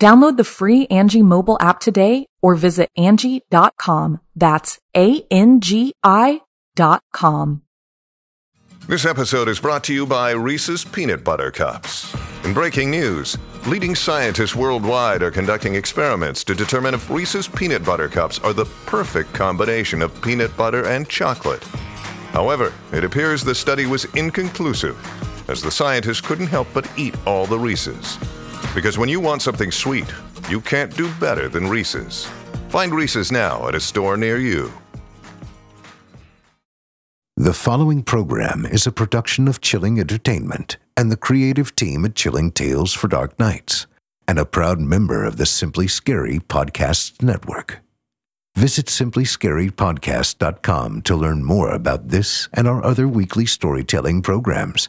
Download the free Angi mobile app today or visit Angi.com. That's A-N-G-I dot com. This episode is brought to you by Reese's Peanut Butter Cups. In breaking news, leading scientists worldwide are conducting experiments to determine if Reese's Peanut Butter Cups are the perfect combination of peanut butter and chocolate. However, it appears the study was inconclusive, as the scientists couldn't help but eat all the Reese's. Because when you want something sweet, you can't do better than Reese's. Find Reese's now at a store near you. The following program is a production of Chilling Entertainment and the creative team at Chilling Tales for Dark Nights, and a proud member of the Simply Scary Podcast Network. Visit simplyscarypodcast.com to learn more about this and our other weekly storytelling programs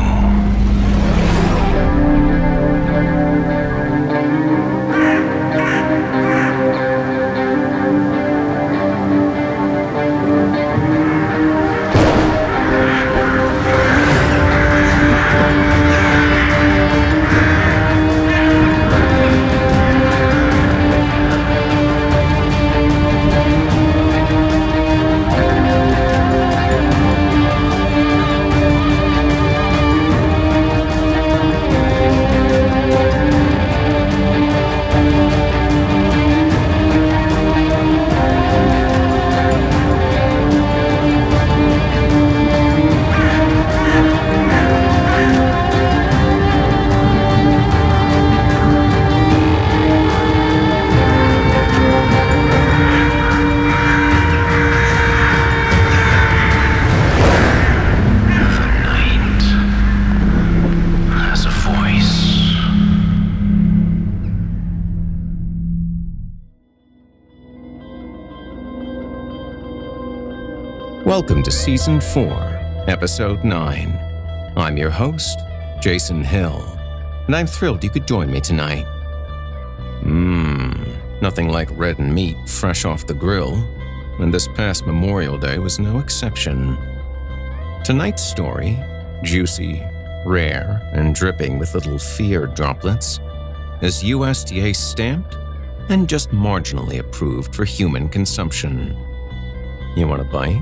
Season 4, Episode 9. I'm your host, Jason Hill, and I'm thrilled you could join me tonight. Mmm, nothing like red meat fresh off the grill, and this past Memorial Day was no exception. Tonight's story, juicy, rare, and dripping with little fear droplets, is USDA stamped and just marginally approved for human consumption. You want a bite?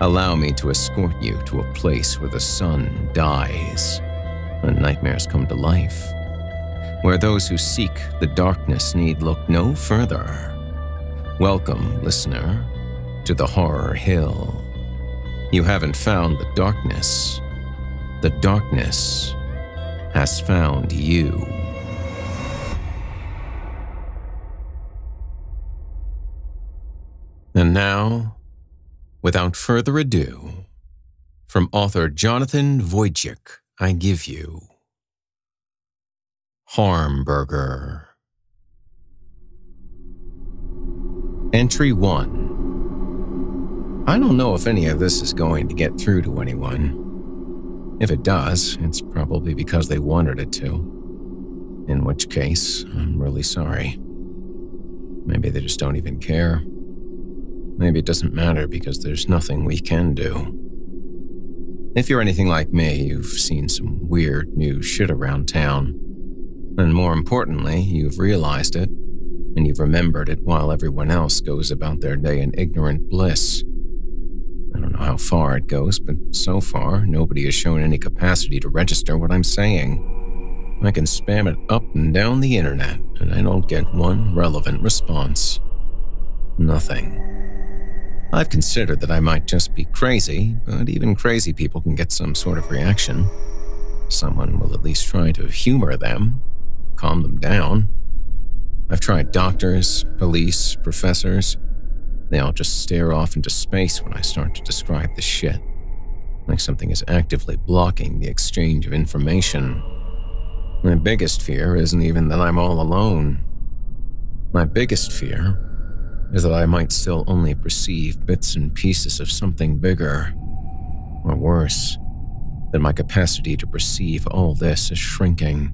allow me to escort you to a place where the sun dies and nightmares come to life, where those who seek the darkness need look no further. Welcome, listener, to the Horror Hill. You haven't found the darkness, the darkness has found you. And now, without further ado, from author Jonathan Wojcik, I give you Harmburger. Entry 1. I don't know if any of this is going to get through to anyone. If it does, it's probably because they wanted it to. In which case, I'm really sorry. Maybe they just don't even care. Maybe it doesn't matter because there's nothing we can do. If you're anything like me, you've seen some weird new shit around town. And more importantly, you've realized it, and you've remembered it while everyone else goes about their day in ignorant bliss. I don't know how far it goes, but so far, nobody has shown any capacity to register what I'm saying. I can spam it up and down the internet, and I don't get one relevant response. Nothing. I've considered that I might just be crazy, but even crazy people can get some sort of reaction. Someone will at least try to humor them, calm them down. I've tried doctors, police, professors. They all just stare off into space when I start to describe the shit. Like something is actively blocking the exchange of information. My biggest fear isn't even that I'm all alone. My biggest fear is that I might still only perceive bits and pieces of something bigger. Or worse, that my capacity to perceive all this is shrinking.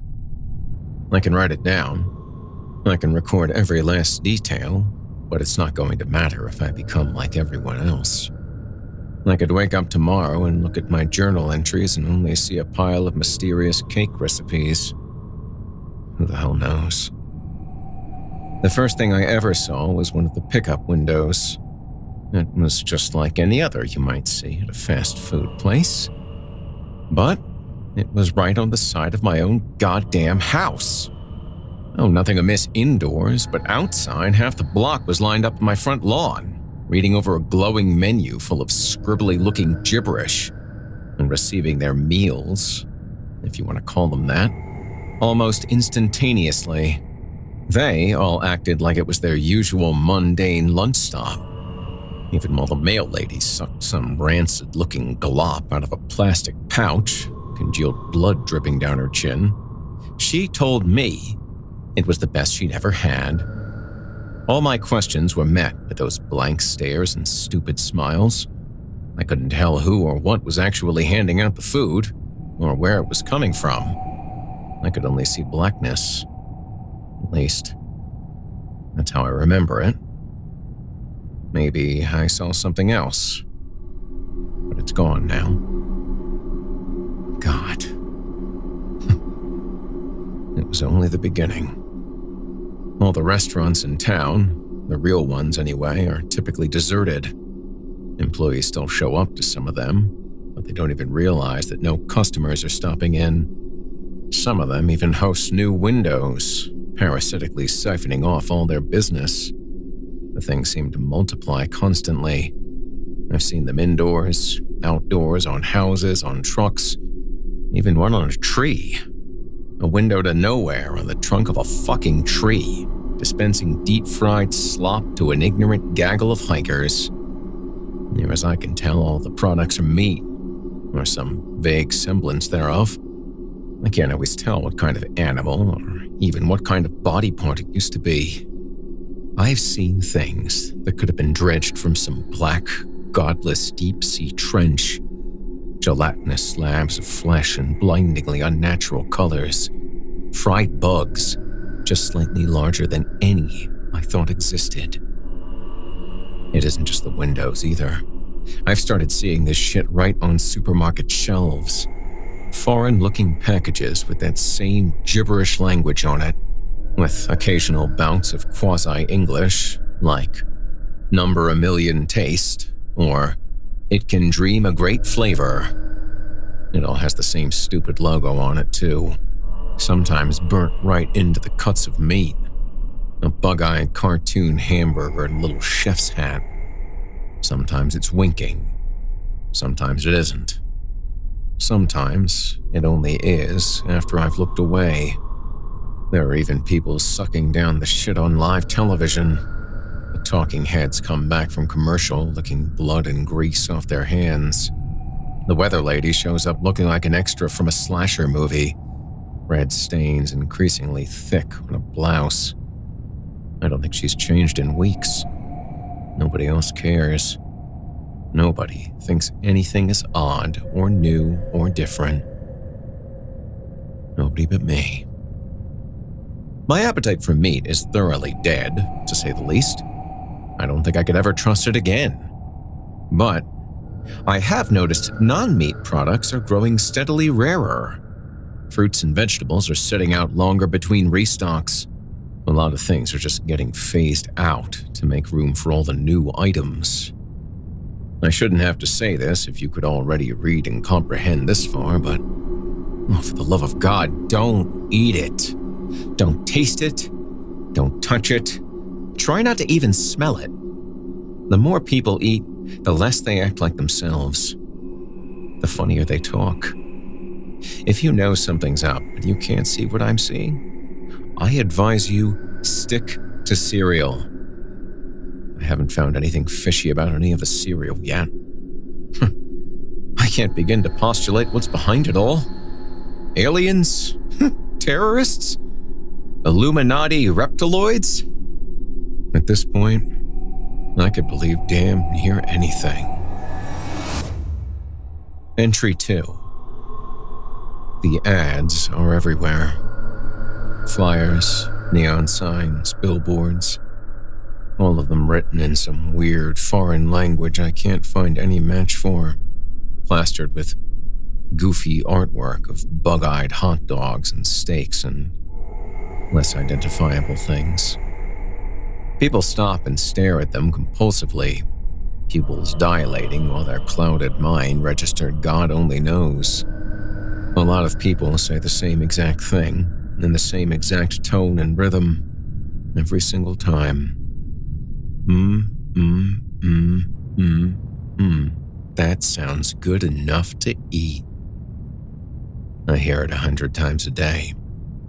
I can write it down. I can record every last detail, but it's not going to matter if I become like everyone else. I could wake up tomorrow and look at my journal entries and only see a pile of mysterious cake recipes. Who the hell knows? The first thing I ever saw was one of the pickup windows. It was just like any other you might see at a fast food place. But it was right on the side of my own goddamn house. Oh, nothing amiss indoors, but outside, half the block was lined up in my front lawn, reading over a glowing menu full of scribbly looking gibberish and receiving their meals, if you want to call them that, almost instantaneously. They all acted like it was their usual mundane lunch stop. Even while the mail lady sucked some rancid looking glop out of a plastic pouch, congealed blood dripping down her chin, she told me it was the best she'd ever had. All my questions were met with those blank stares and stupid smiles. I couldn't tell who or what was actually handing out the food, or where it was coming from. I could only see blackness least, that's how I remember it. Maybe I saw something else. But it's gone now. God. it was only the beginning. All the restaurants in town, the real ones anyway, are typically deserted. Employees still show up to some of them, but they don't even realize that no customers are stopping in. Some of them even host new windows parasitically siphoning off all their business. The things seem to multiply constantly. I've seen them indoors, outdoors, on houses, on trucks, even one on a tree. A window to nowhere on the trunk of a fucking tree, dispensing deep fried slop to an ignorant gaggle of hikers. Near as I can tell, all the products are meat, or some vague semblance thereof. I can't always tell what kind of animal or even what kind of body part it used to be. I've seen things that could have been dredged from some black, godless deep sea trench. Gelatinous slabs of flesh in blindingly unnatural colors. Fried bugs, just slightly larger than any I thought existed. It isn't just the windows either. I've started seeing this shit right on supermarket shelves foreign looking packages with that same gibberish language on it, with occasional bouts of quasi English, like number a million taste, or it can dream a great flavor. It all has the same stupid logo on it, too, sometimes burnt right into the cuts of meat. A bug eyed cartoon hamburger and little chef's hat. Sometimes it's winking, sometimes it isn't. Sometimes it only is after I've looked away. There are even people sucking down the shit on live television. The talking heads come back from commercial licking blood and grease off their hands. The weather lady shows up looking like an extra from a slasher movie. Red stains increasingly thick on a blouse. I don't think she's changed in weeks. Nobody else cares. Nobody thinks anything is odd or new or different. Nobody but me. My appetite for meat is thoroughly dead, to say the least. I don't think I could ever trust it again. But I have noticed non meat products are growing steadily rarer. Fruits and vegetables are sitting out longer between restocks. A lot of things are just getting phased out to make room for all the new items. I shouldn't have to say this if you could already read and comprehend this far, but oh, for the love of God, don't eat it. Don't taste it. Don't touch it. Try not to even smell it. The more people eat, the less they act like themselves. The funnier they talk. If you know something's up but you can't see what I'm seeing, I advise you stick to cereal. I haven't found anything fishy about any of the cereal yet. Hmm. I can't begin to postulate what's behind it all. Aliens? Hmm. Terrorists? Illuminati reptiloids? At this point, I could believe damn near anything. Entry 2 The ads are everywhere flyers, neon signs, billboards. All of them written in some weird foreign language I can't find any match for, plastered with goofy artwork of bug eyed hot dogs and steaks and less identifiable things. People stop and stare at them compulsively, pupils dilating while their clouded mind registered God only knows. A lot of people say the same exact thing, in the same exact tone and rhythm, every single time. Mm, mm, mm, mm, mm. That sounds good enough to eat. I hear it a hundred times a day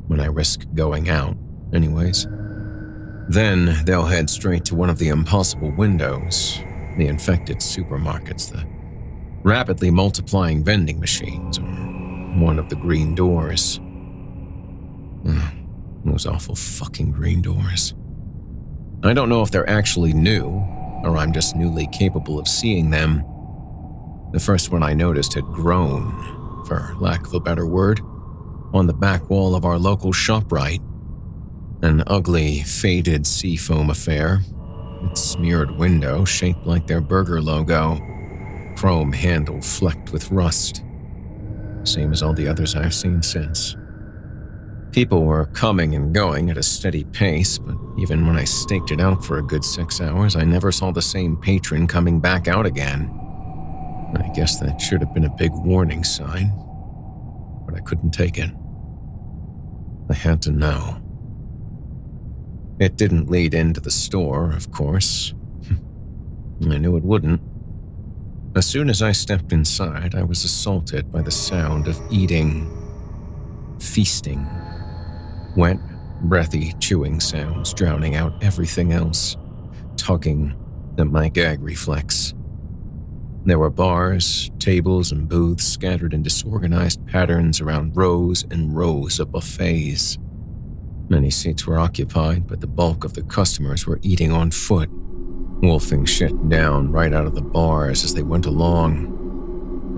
when I risk going out, anyways. Then they'll head straight to one of the impossible windows, the infected supermarkets, the rapidly multiplying vending machines, or one of the green doors. Those awful fucking green doors. I don't know if they're actually new, or I'm just newly capable of seeing them. The first one I noticed had grown, for lack of a better word, on the back wall of our local ShopRite. An ugly, faded seafoam affair. Its smeared window shaped like their burger logo. Chrome handle flecked with rust. Same as all the others I've seen since. People were coming and going at a steady pace, but even when I staked it out for a good six hours, I never saw the same patron coming back out again. I guess that should have been a big warning sign, but I couldn't take it. I had to know. It didn't lead into the store, of course. I knew it wouldn't. As soon as I stepped inside, I was assaulted by the sound of eating, feasting, wet, breathy chewing sounds drowning out everything else, tugging at my gag reflex. There were bars, tables, and booths scattered in disorganized patterns around rows and rows of buffets. Many seats were occupied, but the bulk of the customers were eating on foot, wolfing shit down right out of the bars as they went along.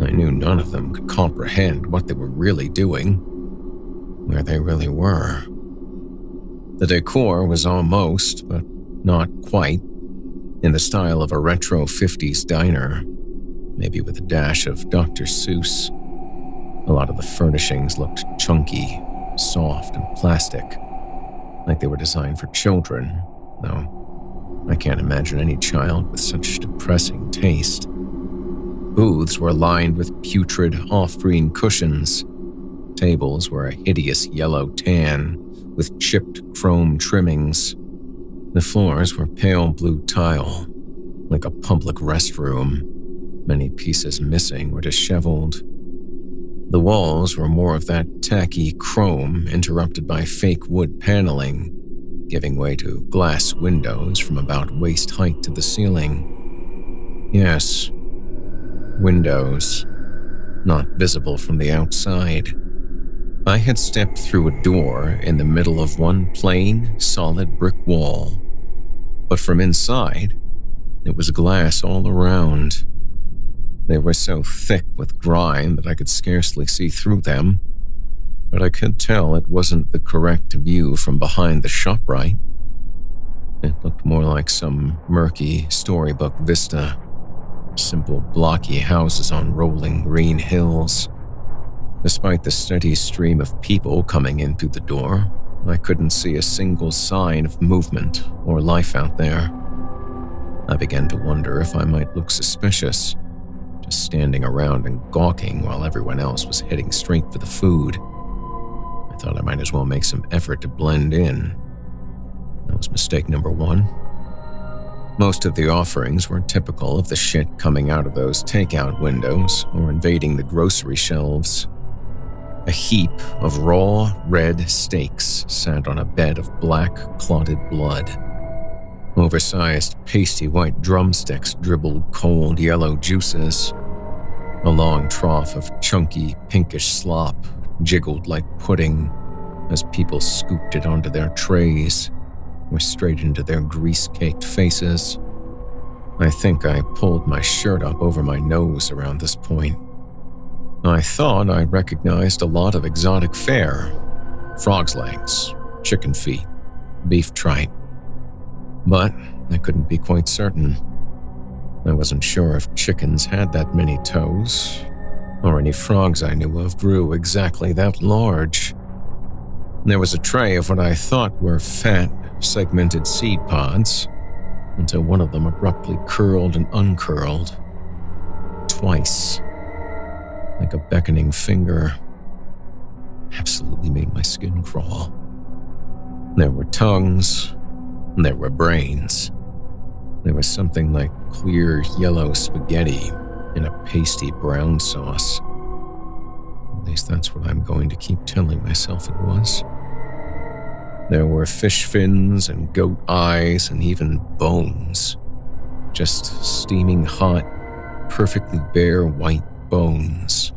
I knew none of them could comprehend what they were really doing, where they really were. The decor was almost, but not quite, in the style of a retro 50s diner, maybe with a dash of Dr. Seuss. A lot of the furnishings looked chunky, soft, and plastic like they were designed for children, though I can't imagine any child with such depressing taste. Booths were lined with putrid off green cushions. Tables were a hideous yellow tan with chipped chrome trimmings. The floors were pale blue tile, like a public restroom, many pieces missing or disheveled. The walls were more of that tacky chrome interrupted by fake wood paneling, giving way to glass windows from about waist height to the ceiling. Yes, windows, not visible from the outside. I had stepped through a door in the middle of one plain, solid brick wall, but from inside, It was glass all around. They were so thick with grime that I could scarcely see through them, but I could tell it wasn't the correct view from behind the ShopRite. It looked more like some murky storybook vista. Simple, blocky houses on rolling green hills. Despite the steady stream of people coming in through the door, I couldn't see a single sign of movement or life out there. I began to wonder if I might look suspicious, just standing around and gawking while everyone else was heading straight for the food. I thought I might as well make some effort to blend in. That was mistake number one. Most of the offerings were typical of the shit coming out of those takeout windows or invading the grocery shelves. A heap of raw, red steaks sat on a bed of black, clotted blood. Oversized, pasty white drumsticks dribbled cold yellow juices. A long trough of chunky, pinkish slop jiggled like pudding as people scooped it onto their trays or straight into their grease caked faces. I think I pulled my shirt up over my nose around this point. I thought I recognized a lot of exotic fare frog's legs, chicken feet, beef tripe. But I couldn't be quite certain. I wasn't sure if chickens had that many toes, or any frogs I knew of grew exactly that large. There was a tray of what I thought were fat, segmented seed pods, until one of them abruptly curled and uncurled. Twice like a beckoning finger. Absolutely made my skin crawl. There were tongues, there were brains. There was something like clear yellow spaghetti in a pasty brown sauce. At least that's what I'm going to keep telling myself it was. There were fish fins and goat eyes and even bones. Just steaming hot, perfectly bare white bones.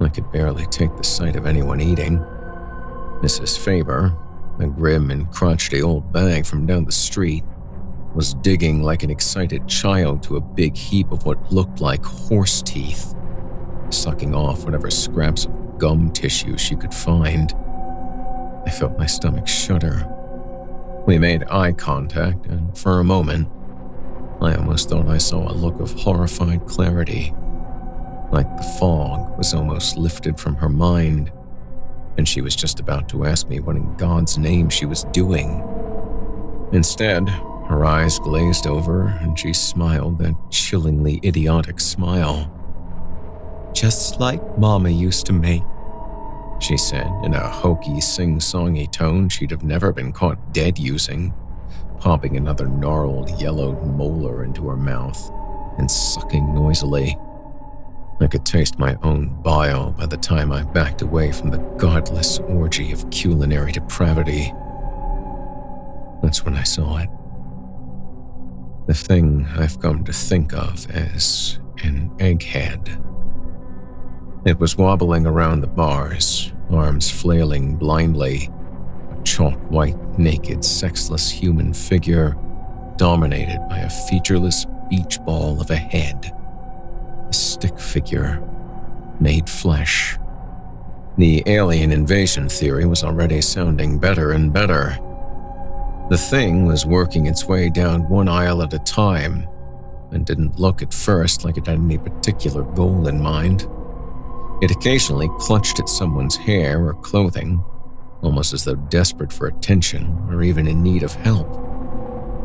I could barely take the sight of anyone eating. Mrs. Faber, a grim and crotchety old bag from down the street, was digging like an excited child to a big heap of what looked like horse teeth, sucking off whatever scraps of gum tissue she could find. I felt my stomach shudder. We made eye contact, and for a moment, I almost thought I saw a look of horrified clarity like the fog was almost lifted from her mind, and she was just about to ask me what in God's name she was doing. Instead, her eyes glazed over and she smiled that chillingly idiotic smile. Just like Mama used to make, she said in a hokey, sing songy tone she'd have never been caught dead using, popping another gnarled, yellowed molar into her mouth and sucking noisily. I could taste my own bile by the time I backed away from the godless orgy of culinary depravity. That's when I saw it. The thing I've come to think of as an egghead. It was wobbling around the bars, arms flailing blindly, a chalk white, naked, sexless human figure dominated by a featureless beach ball of a head a stick figure, made flesh. The alien invasion theory was already sounding better and better. The thing was working its way down one aisle at a time and didn't look at first like it had any particular goal in mind. It occasionally clutched at someone's hair or clothing, almost as though desperate for attention or even in need of help,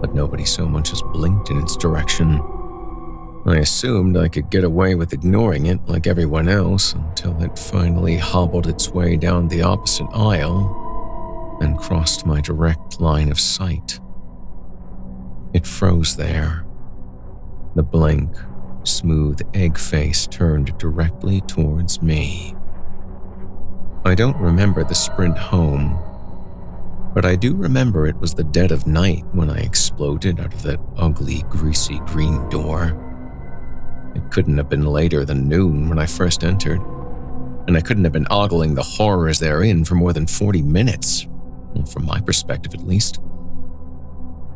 but nobody so much as blinked in its direction. I assumed I could get away with ignoring it like everyone else until it finally hobbled its way down the opposite aisle and crossed my direct line of sight. It froze there. The blank, smooth egg face turned directly towards me. I don't remember the sprint home, but I do remember it was the dead of night when I exploded out of that ugly, greasy green door. It couldn't have been later than noon when I first entered, and I couldn't have been ogling the horrors therein for more than 40 minutes, from my perspective at least.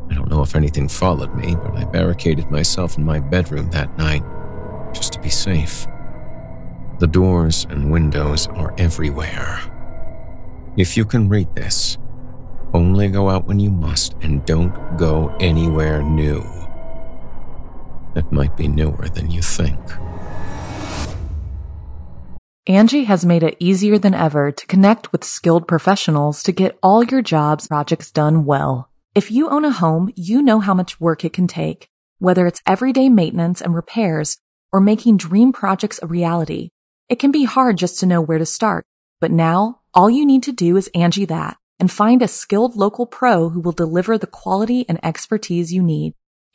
I don't know if anything followed me, but I barricaded myself in my bedroom that night just to be safe. The doors and windows are everywhere. If you can read this, only go out when you must and don't go anywhere new. It might be newer than you think. Angi has made it easier than ever to connect with skilled professionals to get all your jobs projects done well. If you own a home, you know how much work it can take, whether it's everyday maintenance and repairs or making dream projects a reality. It can be hard just to know where to start, but now all you need to do is Angi that and find a skilled local pro who will deliver the quality and expertise you need.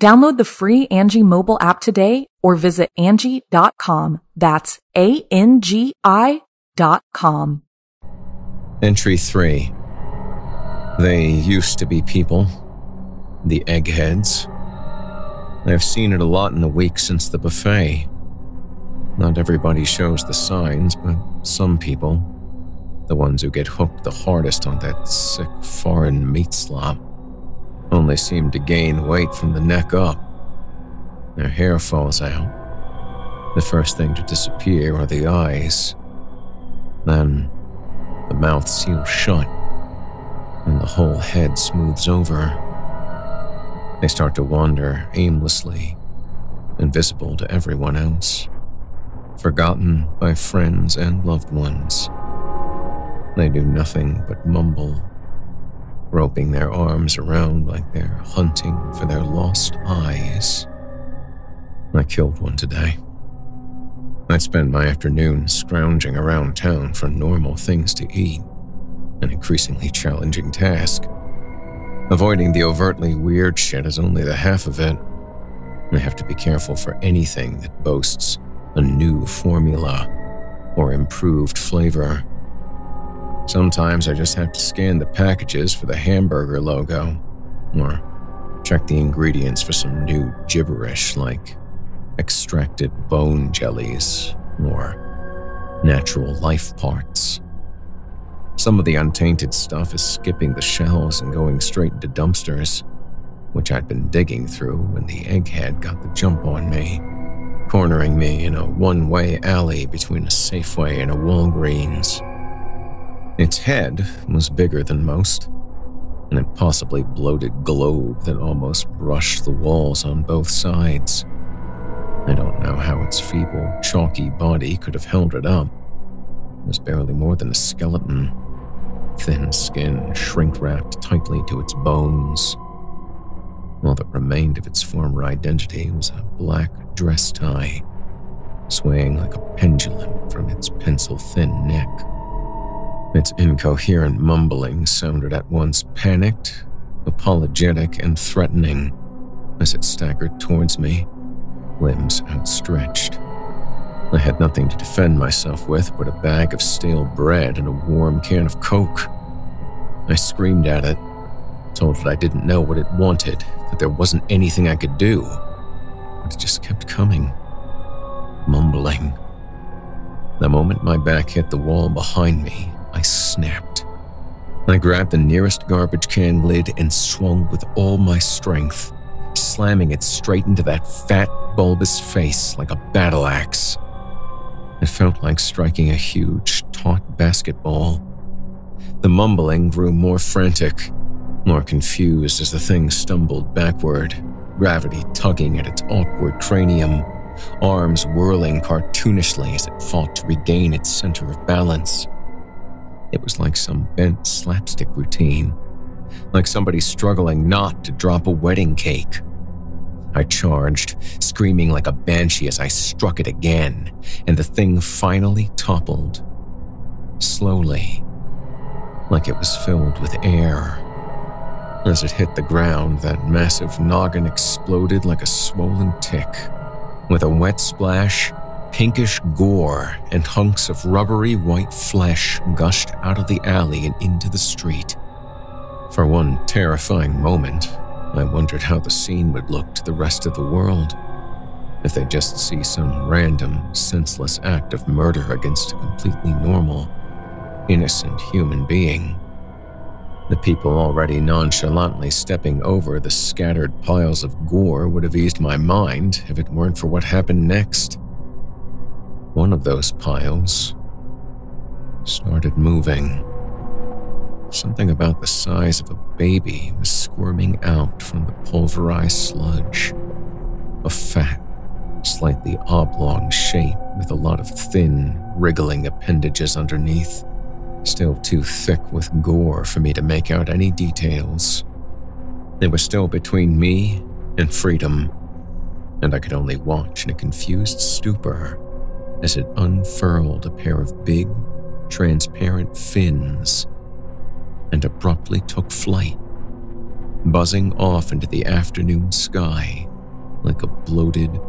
Download the free Angi mobile app today or visit Angi.com. That's A-N-G-I dot com. Entry 3. They used to be people. The eggheads. I've seen it a lot in the week since the buffet. Not everybody shows the signs, but some people, the ones who get hooked the hardest on that sick foreign meat slop, only seem to gain weight from the neck up. Their hair falls out. The first thing to disappear are the eyes. Then the mouth seals shut, and the whole head smooths over. They start to wander aimlessly, invisible to everyone else, forgotten by friends and loved ones. They do nothing but mumble, roping their arms around like they're hunting for their lost eyes. I killed one today. I spend my afternoons scrounging around town for normal things to eat, an increasingly challenging task. Avoiding the overtly weird shit is only the half of it. I have to be careful for anything that boasts a new formula or improved flavor. Sometimes I just have to scan the packages for the hamburger logo, or check the ingredients for some new gibberish like extracted bone jellies, or natural life parts. Some of the untainted stuff is skipping the shelves and going straight into dumpsters, which I'd been digging through when the egghead got the jump on me, cornering me in a one way alley between a Safeway and a Walgreens. Its head was bigger than most, an impossibly bloated globe that almost brushed the walls on both sides. I don't know how its feeble, chalky body could have held it up. It was barely more than a skeleton, thin skin shrink wrapped tightly to its bones. All that remained of its former identity was a black dress tie, swaying like a pendulum from its pencil thin neck. Its incoherent mumbling sounded at once panicked, apologetic, and threatening as it staggered towards me limbs outstretched. I had nothing to defend myself with but a bag of stale bread and a warm can of Coke. I screamed at it, told it I didn't know what it wanted, that there wasn't anything I could do. But it just kept coming, mumbling. The moment my back hit the wall behind me, I snapped. I grabbed the nearest garbage can lid and swung with all my strength slamming it straight into that fat, bulbous face like a battle axe. It felt like striking a huge, taut basketball. The mumbling grew more frantic, more confused as the thing stumbled backward, gravity tugging at its awkward cranium, arms whirling cartoonishly as it fought to regain its center of balance. It was like some bent slapstick routine, like somebody struggling not to drop a wedding cake. I charged, screaming like a banshee as I struck it again, and the thing finally toppled. Slowly, like it was filled with air. As it hit the ground, that massive noggin exploded like a swollen tick. With a wet splash, pinkish gore and hunks of rubbery white flesh gushed out of the alley and into the street. For one terrifying moment, I wondered how the scene would look to the rest of the world if they just see some random, senseless act of murder against a completely normal, innocent human being. The people already nonchalantly stepping over the scattered piles of gore would have eased my mind if it weren't for what happened next. One of those piles started moving. Something about the size of a baby was squirming out from the pulverized sludge. A fat, slightly oblong shape with a lot of thin, wriggling appendages underneath. Still too thick with gore for me to make out any details. They were still between me and freedom, and I could only watch in a confused stupor as it unfurled a pair of big, transparent fins and abruptly took flight, buzzing off into the afternoon sky like a bloated,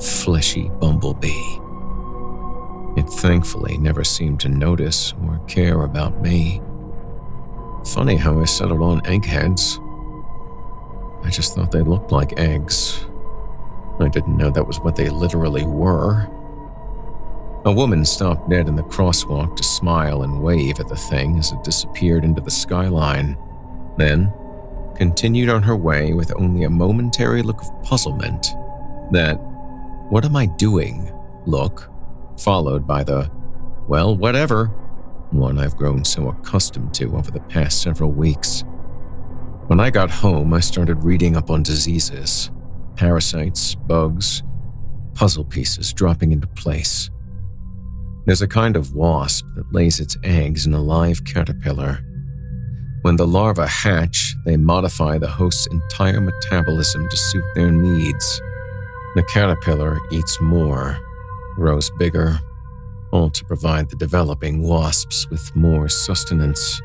fleshy bumblebee. It thankfully never seemed to notice or care about me. Funny how I settled on eggheads. I just thought they looked like eggs. I didn't know that was what they literally were. A woman stopped dead in the crosswalk to smile and wave at the thing as it disappeared into the skyline, then continued on her way with only a momentary look of puzzlement that, what am I doing? look, followed by the, well, whatever, one I've grown so accustomed to over the past several weeks. When I got home, I started reading up on diseases, parasites, bugs, puzzle pieces dropping into place. There's a kind of wasp that lays its eggs in a live caterpillar. When the larvae hatch, they modify the host's entire metabolism to suit their needs. The caterpillar eats more, grows bigger, all to provide the developing wasps with more sustenance.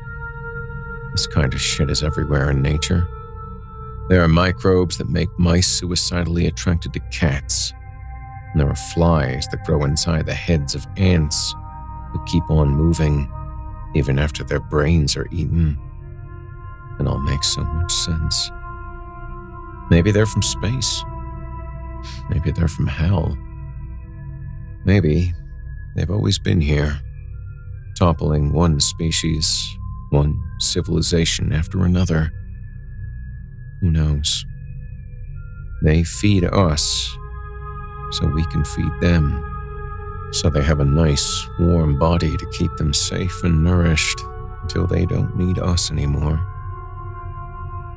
This kind of shit is everywhere in nature. There are microbes that make mice suicidally attracted to cats there are flies that grow inside the heads of ants who keep on moving even after their brains are eaten. It all makes so much sense. Maybe they're from space. Maybe they're from hell. Maybe they've always been here, toppling one species, one civilization after another. Who knows? They feed us so we can feed them. So they have a nice, warm body to keep them safe and nourished until they don't need us anymore.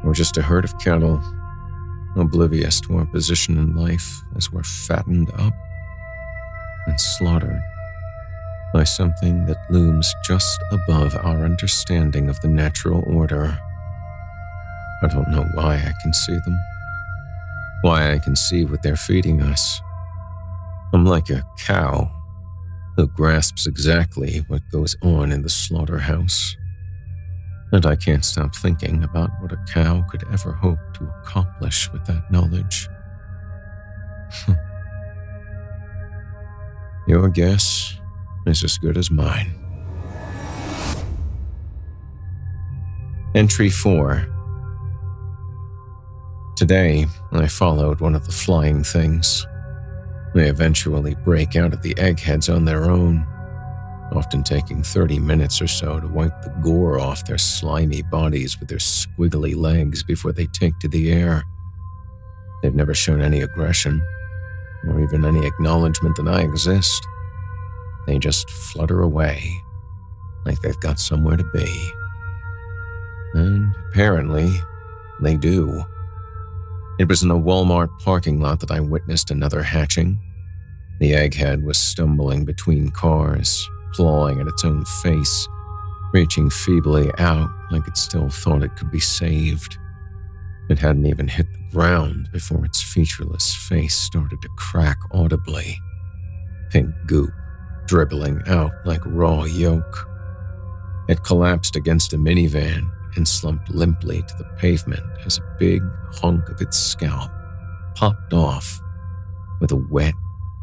We're just a herd of cattle, oblivious to our position in life as we're fattened up and slaughtered by something that looms just above our understanding of the natural order. I don't know why I can see them, why I can see what they're feeding us. I'm like a cow who grasps exactly what goes on in the slaughterhouse. And I can't stop thinking about what a cow could ever hope to accomplish with that knowledge. Hmm. Your guess is as good as mine. Entry 4 Today, I followed one of the flying things. They eventually break out of the eggheads on their own, often taking 30 minutes or so to wipe the gore off their slimy bodies with their squiggly legs before they take to the air. They've never shown any aggression, or even any acknowledgement that I exist. They just flutter away, like they've got somewhere to be. And apparently, they do. It was in a Walmart parking lot that I witnessed another hatching. The egghead was stumbling between cars, clawing at its own face, reaching feebly out like it still thought it could be saved. It hadn't even hit the ground before its featureless face started to crack audibly. Pink goop dribbling out like raw yolk. It collapsed against a minivan, and slumped limply to the pavement as a big hunk of its scalp popped off with a wet,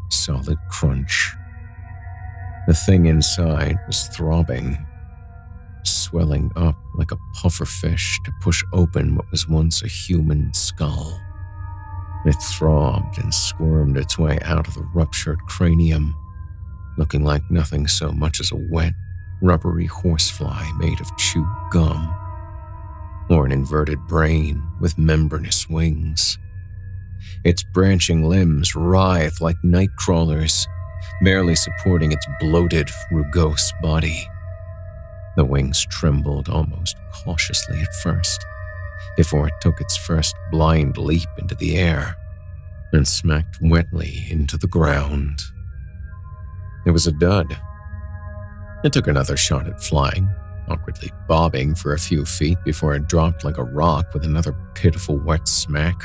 solid crunch. The thing inside was throbbing, swelling up like a puffer fish to push open what was once a human skull. It throbbed and squirmed its way out of the ruptured cranium, looking like nothing so much as a wet, rubbery horsefly made of chewed gum, or an inverted brain with membranous wings. Its branching limbs writhed like night crawlers, barely supporting its bloated, rugose body. The wings trembled almost cautiously at first, before it took its first blind leap into the air and smacked wetly into the ground. It was a dud. It took another shot at flying, awkwardly bobbing for a few feet before it dropped like a rock with another pitiful wet smack.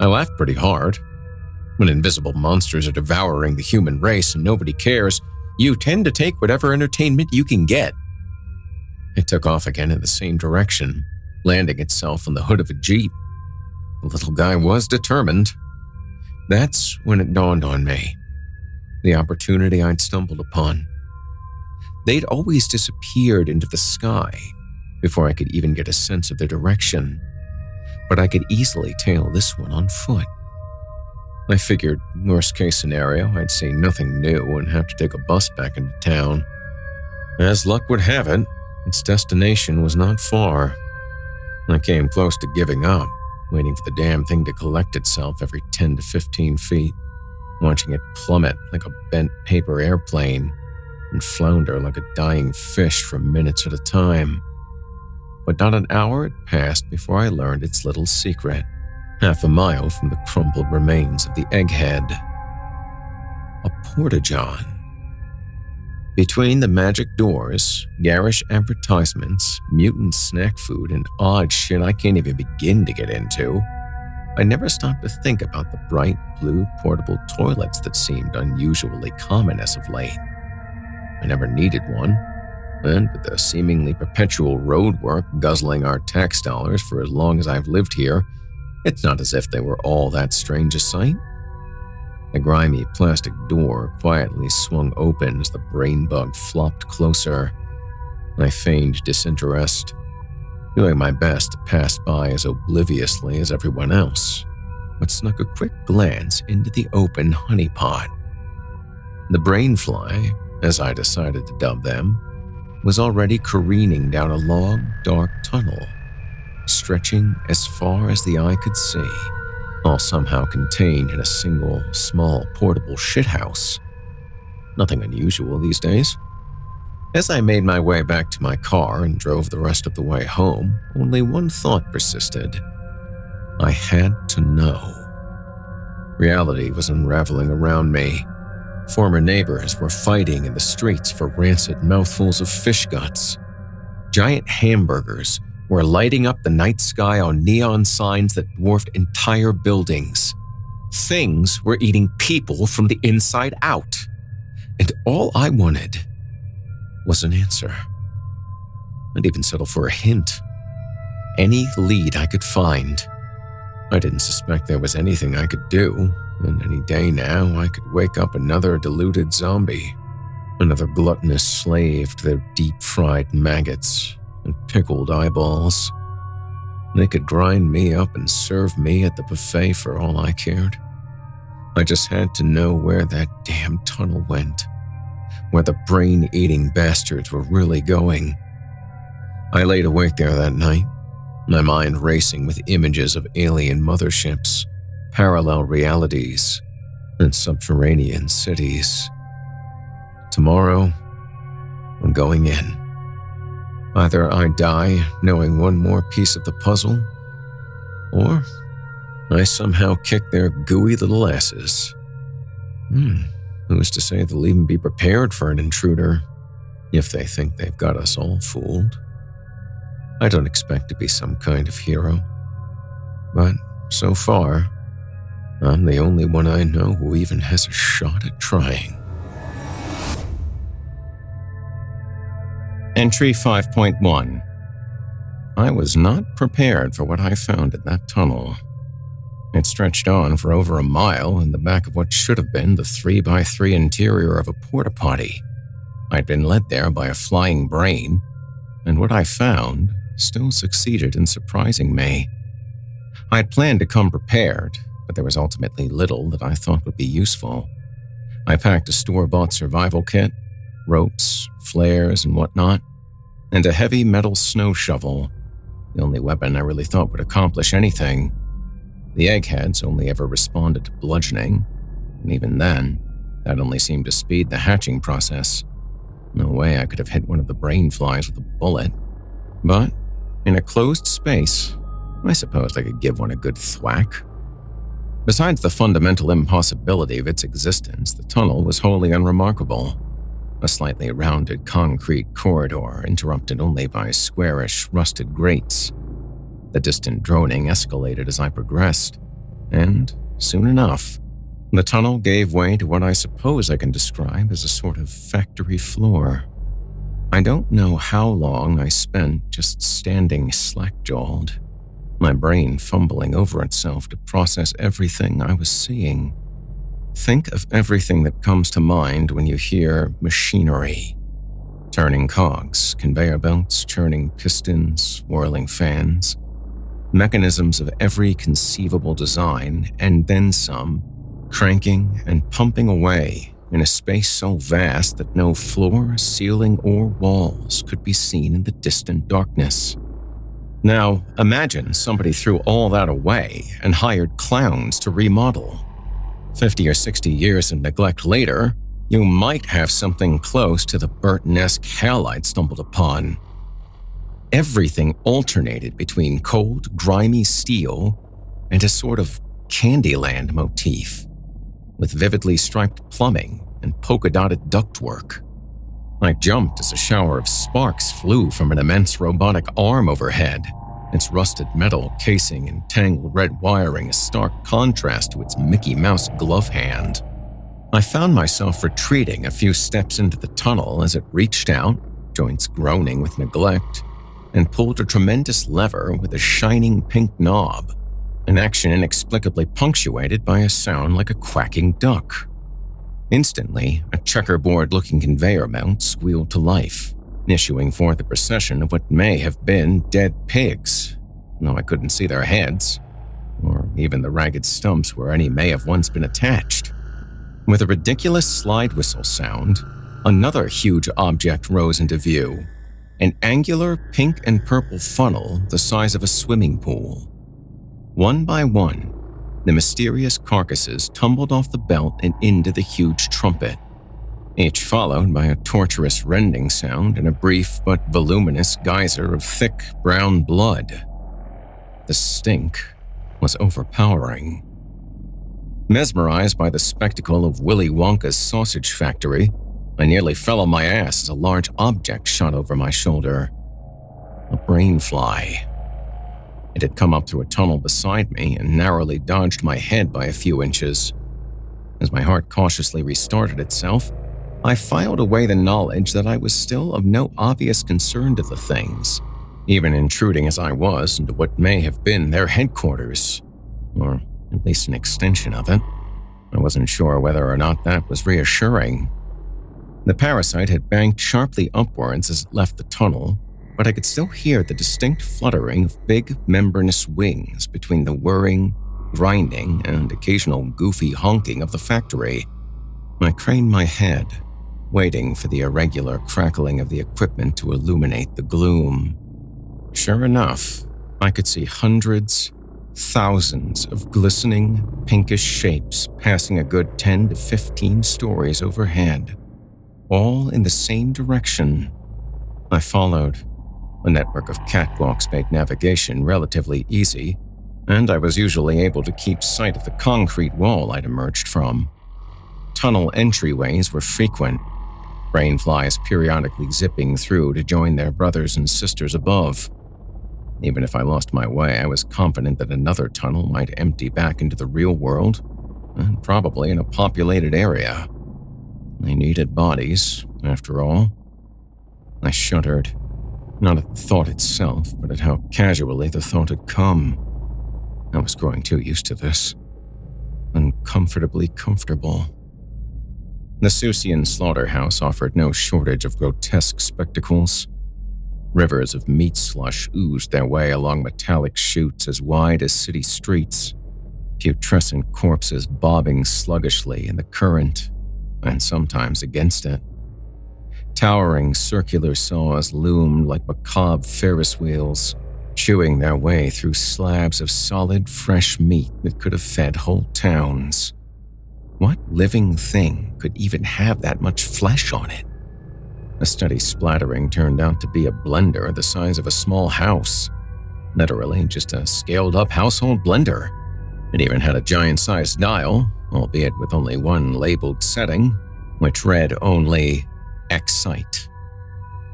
I laughed pretty hard. When invisible monsters are devouring the human race and nobody cares, you tend to take whatever entertainment you can get. It took off again in the same direction, landing itself on the hood of a Jeep. The little guy was determined. That's when it dawned on me the opportunity I'd stumbled upon. They'd always disappeared into the sky before I could even get a sense of their direction, but I could easily tail this one on foot. I figured, worst case scenario, I'd see nothing new and have to take a bus back into town. As luck would have it, its destination was not far. I came close to giving up, waiting for the damn thing to collect itself every 10 to 15 feet, watching it plummet like a bent paper airplane and flounder like a dying fish for minutes at a time. But not an hour had passed before I learned its little secret, half a mile from the crumpled remains of the egghead. A porta-john. Between the magic doors, garish advertisements, mutant snack food, and odd shit I can't even begin to get into, I never stopped to think about the bright blue portable toilets that seemed unusually common as of late. I never needed one, and with the seemingly perpetual road work guzzling our tax dollars for as long as I've lived here, it's not as if they were all that strange a sight. The grimy plastic door quietly swung open as the brain bug flopped closer. I feigned disinterest, doing my best to pass by as obliviously as everyone else, but snuck a quick glance into the open honeypot. The brainfly, as I decided to dub them, was already careening down a long, dark tunnel, stretching as far as the eye could see all somehow contained in a single, small, portable shithouse. Nothing unusual these days. As I made my way back to my car and drove the rest of the way home, only one thought persisted. I had to know. Reality was unraveling around me. Former neighbors were fighting in the streets for rancid mouthfuls of fish guts. Giant hamburgers were lighting up the night sky on neon signs that dwarfed entire buildings. Things were eating people from the inside out. And all I wanted was an answer. I'd even settle for a hint. Any lead I could find. I didn't suspect there was anything I could do, and any day now I could wake up another deluded zombie, another gluttonous slave to their deep fried maggots and pickled eyeballs. They could grind me up and serve me at the buffet for all I cared. I just had to know where that damn tunnel went, where the brain eating bastards were really going. I laid awake there that night, my mind racing with images of alien motherships, parallel realities, and subterranean cities. Tomorrow, I'm going in. Either I die knowing one more piece of the puzzle, or I somehow kick their gooey little asses. Hmm, who's to say they'll even be prepared for an intruder if they think they've got us all fooled? I don't expect to be some kind of hero, but so far, I'm the only one I know who even has a shot at trying. Entry 5.1 I was not prepared for what I found in that tunnel. It stretched on for over a mile in the back of what should have been the 3 by 3 interior of a porta potty. I'd been led there by a flying brain, and what I found still succeeded in surprising me. I'd planned to come prepared, but there was ultimately little that I thought would be useful. I packed a store bought survival kit, ropes, flares, and whatnot, and a heavy metal snow shovel, the only weapon I really thought would accomplish anything. The eggheads only ever responded to bludgeoning, and even then, that only seemed to speed the hatching process. No way I could have hit one of the brain flies with a bullet. But, in a closed space, I suppose I could give one a good thwack. Besides the fundamental impossibility of its existence, the tunnel was wholly unremarkable. A slightly rounded concrete corridor interrupted only by squarish, rusted grates. The distant droning escalated as I progressed, and soon enough, the tunnel gave way to what I suppose I can describe as a sort of factory floor. I don't know how long I spent just standing slack jawed, my brain fumbling over itself to process everything I was seeing. Think of everything that comes to mind when you hear machinery turning cogs, conveyor belts, churning pistons, whirling fans, mechanisms of every conceivable design, and then some, cranking and pumping away in a space so vast that no floor, ceiling, or walls could be seen in the distant darkness. Now, imagine somebody threw all that away and hired clowns to remodel. 50 or 60 years of neglect later, you might have something close to the Burton-esque hell I'd stumbled upon. Everything alternated between cold, grimy steel and a sort of Candyland motif, with vividly striped plumbing and polka-dotted ductwork. I jumped as a shower of sparks flew from an immense robotic arm overhead its rusted metal casing and tangled red wiring a stark contrast to its Mickey Mouse glove hand. I found myself retreating a few steps into the tunnel as it reached out, joints groaning with neglect, and pulled a tremendous lever with a shining pink knob, an action inexplicably punctuated by a sound like a quacking duck. Instantly, a checkerboard looking conveyor belt squealed to life issuing forth a procession of what may have been dead pigs, though I couldn't see their heads, or even the ragged stumps where any may have once been attached. With a ridiculous slide whistle sound, another huge object rose into view an angular pink and purple funnel the size of a swimming pool. One by one, the mysterious carcasses tumbled off the belt and into the huge trumpet each followed by a torturous rending sound and a brief but voluminous geyser of thick brown blood. The stink was overpowering. Mesmerized by the spectacle of Willy Wonka's sausage factory, I nearly fell on my ass as a large object shot over my shoulder. A brain fly. It had come up through a tunnel beside me and narrowly dodged my head by a few inches. As my heart cautiously restarted itself, I filed away the knowledge that I was still of no obvious concern to the things, even intruding as I was into what may have been their headquarters, or at least an extension of it. I wasn't sure whether or not that was reassuring. The parasite had banked sharply upwards as it left the tunnel, but I could still hear the distinct fluttering of big membranous wings between the whirring, grinding, and occasional goofy honking of the factory. I craned my head waiting for the irregular crackling of the equipment to illuminate the gloom. Sure enough, I could see hundreds, thousands of glistening, pinkish shapes passing a good 10 to 15 stories overhead, all in the same direction. I followed. A network of catwalks made navigation relatively easy, and I was usually able to keep sight of the concrete wall I'd emerged from. Tunnel entryways were frequent, brainflies periodically zipping through to join their brothers and sisters above. Even if I lost my way, I was confident that another tunnel might empty back into the real world, and probably in a populated area. They needed bodies, after all. I shuddered. Not at the thought itself, but at how casually the thought had come. I was growing too used to this. Uncomfortably comfortable. The Seussian slaughterhouse offered no shortage of grotesque spectacles. Rivers of meat slush oozed their way along metallic chutes as wide as city streets, putrescent corpses bobbing sluggishly in the current, and sometimes against it. Towering circular saws loomed like macabre Ferris wheels, chewing their way through slabs of solid, fresh meat that could have fed whole towns. What living thing could even have that much flesh on it? A steady splattering turned out to be a blender the size of a small house. Literally, just a scaled up household blender. It even had a giant sized dial, albeit with only one labeled setting, which read only Excite.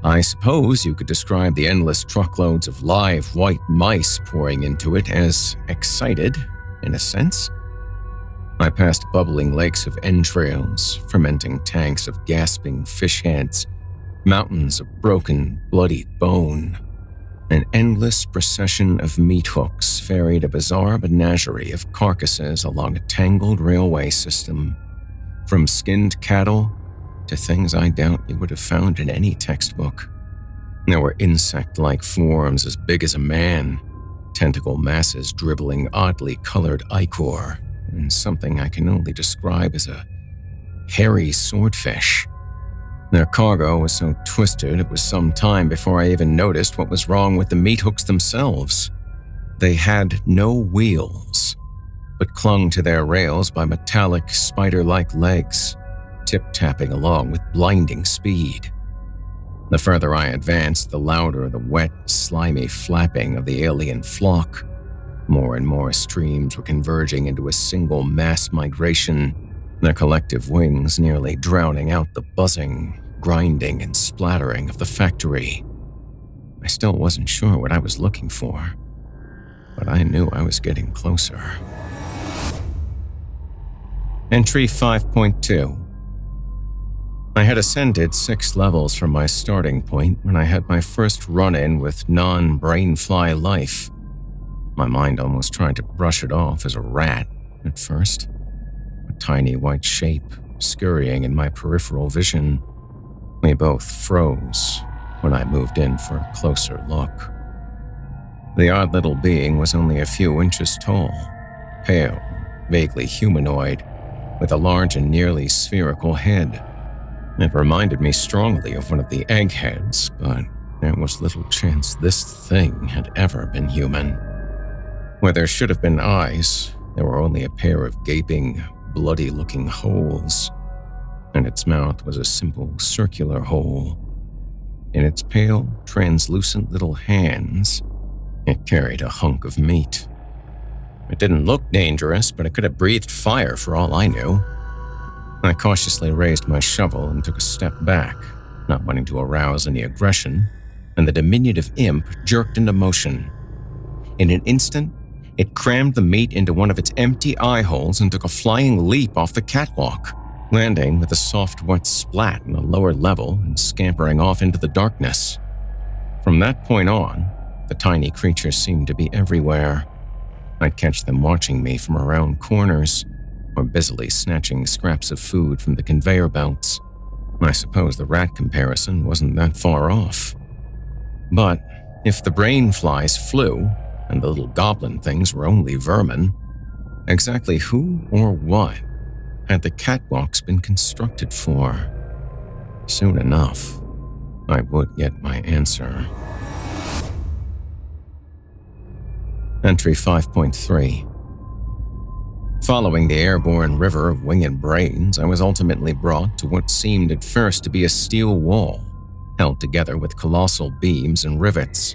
I suppose you could describe the endless truckloads of live white mice pouring into it as excited, in a sense. I passed bubbling lakes of entrails, fermenting tanks of gasping fish heads, mountains of broken, bloody bone. An endless procession of meat hooks ferried a bizarre menagerie of carcasses along a tangled railway system, from skinned cattle to things I doubt you would have found in any textbook. There were insect like forms as big as a man, tentacle masses dribbling oddly colored ichor, and something I can only describe as a hairy swordfish. Their cargo was so twisted it was some time before I even noticed what was wrong with the meat hooks themselves. They had no wheels, but clung to their rails by metallic, spider like legs tip tapping along with blinding speed. The further I advanced, the louder the wet, slimy flapping of the alien flock. More and more streams were converging into a single mass migration, their collective wings nearly drowning out the buzzing, grinding, and splattering of the factory. I still wasn't sure what I was looking for, but I knew I was getting closer. Entry 5.2 I had ascended six levels from my starting point when I had my first run in with non brainfly life. My mind almost tried to brush it off as a rat at first, a tiny white shape scurrying in my peripheral vision. We both froze when I moved in for a closer look. The odd little being was only a few inches tall, pale, vaguely humanoid, with a large and nearly spherical head. It reminded me strongly of one of the eggheads, but there was little chance this thing had ever been human. Where there should have been eyes, there were only a pair of gaping, bloody looking holes, and its mouth was a simple circular hole. In its pale, translucent little hands, it carried a hunk of meat. It didn't look dangerous, but it could have breathed fire for all I knew. I cautiously raised my shovel and took a step back, not wanting to arouse any aggression, and the diminutive imp jerked into motion. In an instant, it crammed the meat into one of its empty eye holes and took a flying leap off the catwalk, landing with a soft, wet splat on a lower level and scampering off into the darkness. From that point on, the tiny creatures seemed to be everywhere. I'd catch them watching me from around corners, or busily snatching scraps of food from the conveyor belts. I suppose the rat comparison wasn't that far off. But if the brain flies flew, and the little goblin things were only vermin, exactly who or what had the catwalks been constructed for? Soon enough, I would get my answer. Entry 5.3 Following the airborne river of winged brains, I was ultimately brought to what seemed at first to be a steel wall, held together with colossal beams and rivets.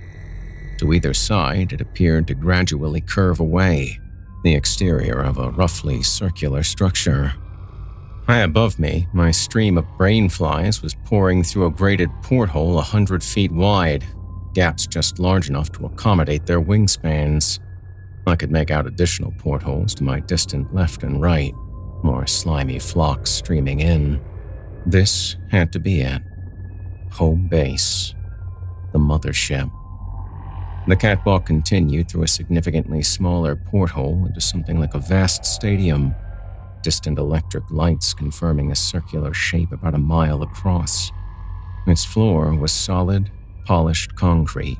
To either side, it appeared to gradually curve away, the exterior of a roughly circular structure. High above me, my stream of brain flies was pouring through a grated porthole a hundred feet wide, gaps just large enough to accommodate their wingspans. I could make out additional portholes to my distant left and right, more slimy flocks streaming in. This had to be it. Home base. the mothership. The catwalk continued through a significantly smaller porthole into something like a vast stadium, distant electric lights confirming a circular shape about a mile across. Its floor was solid, polished concrete,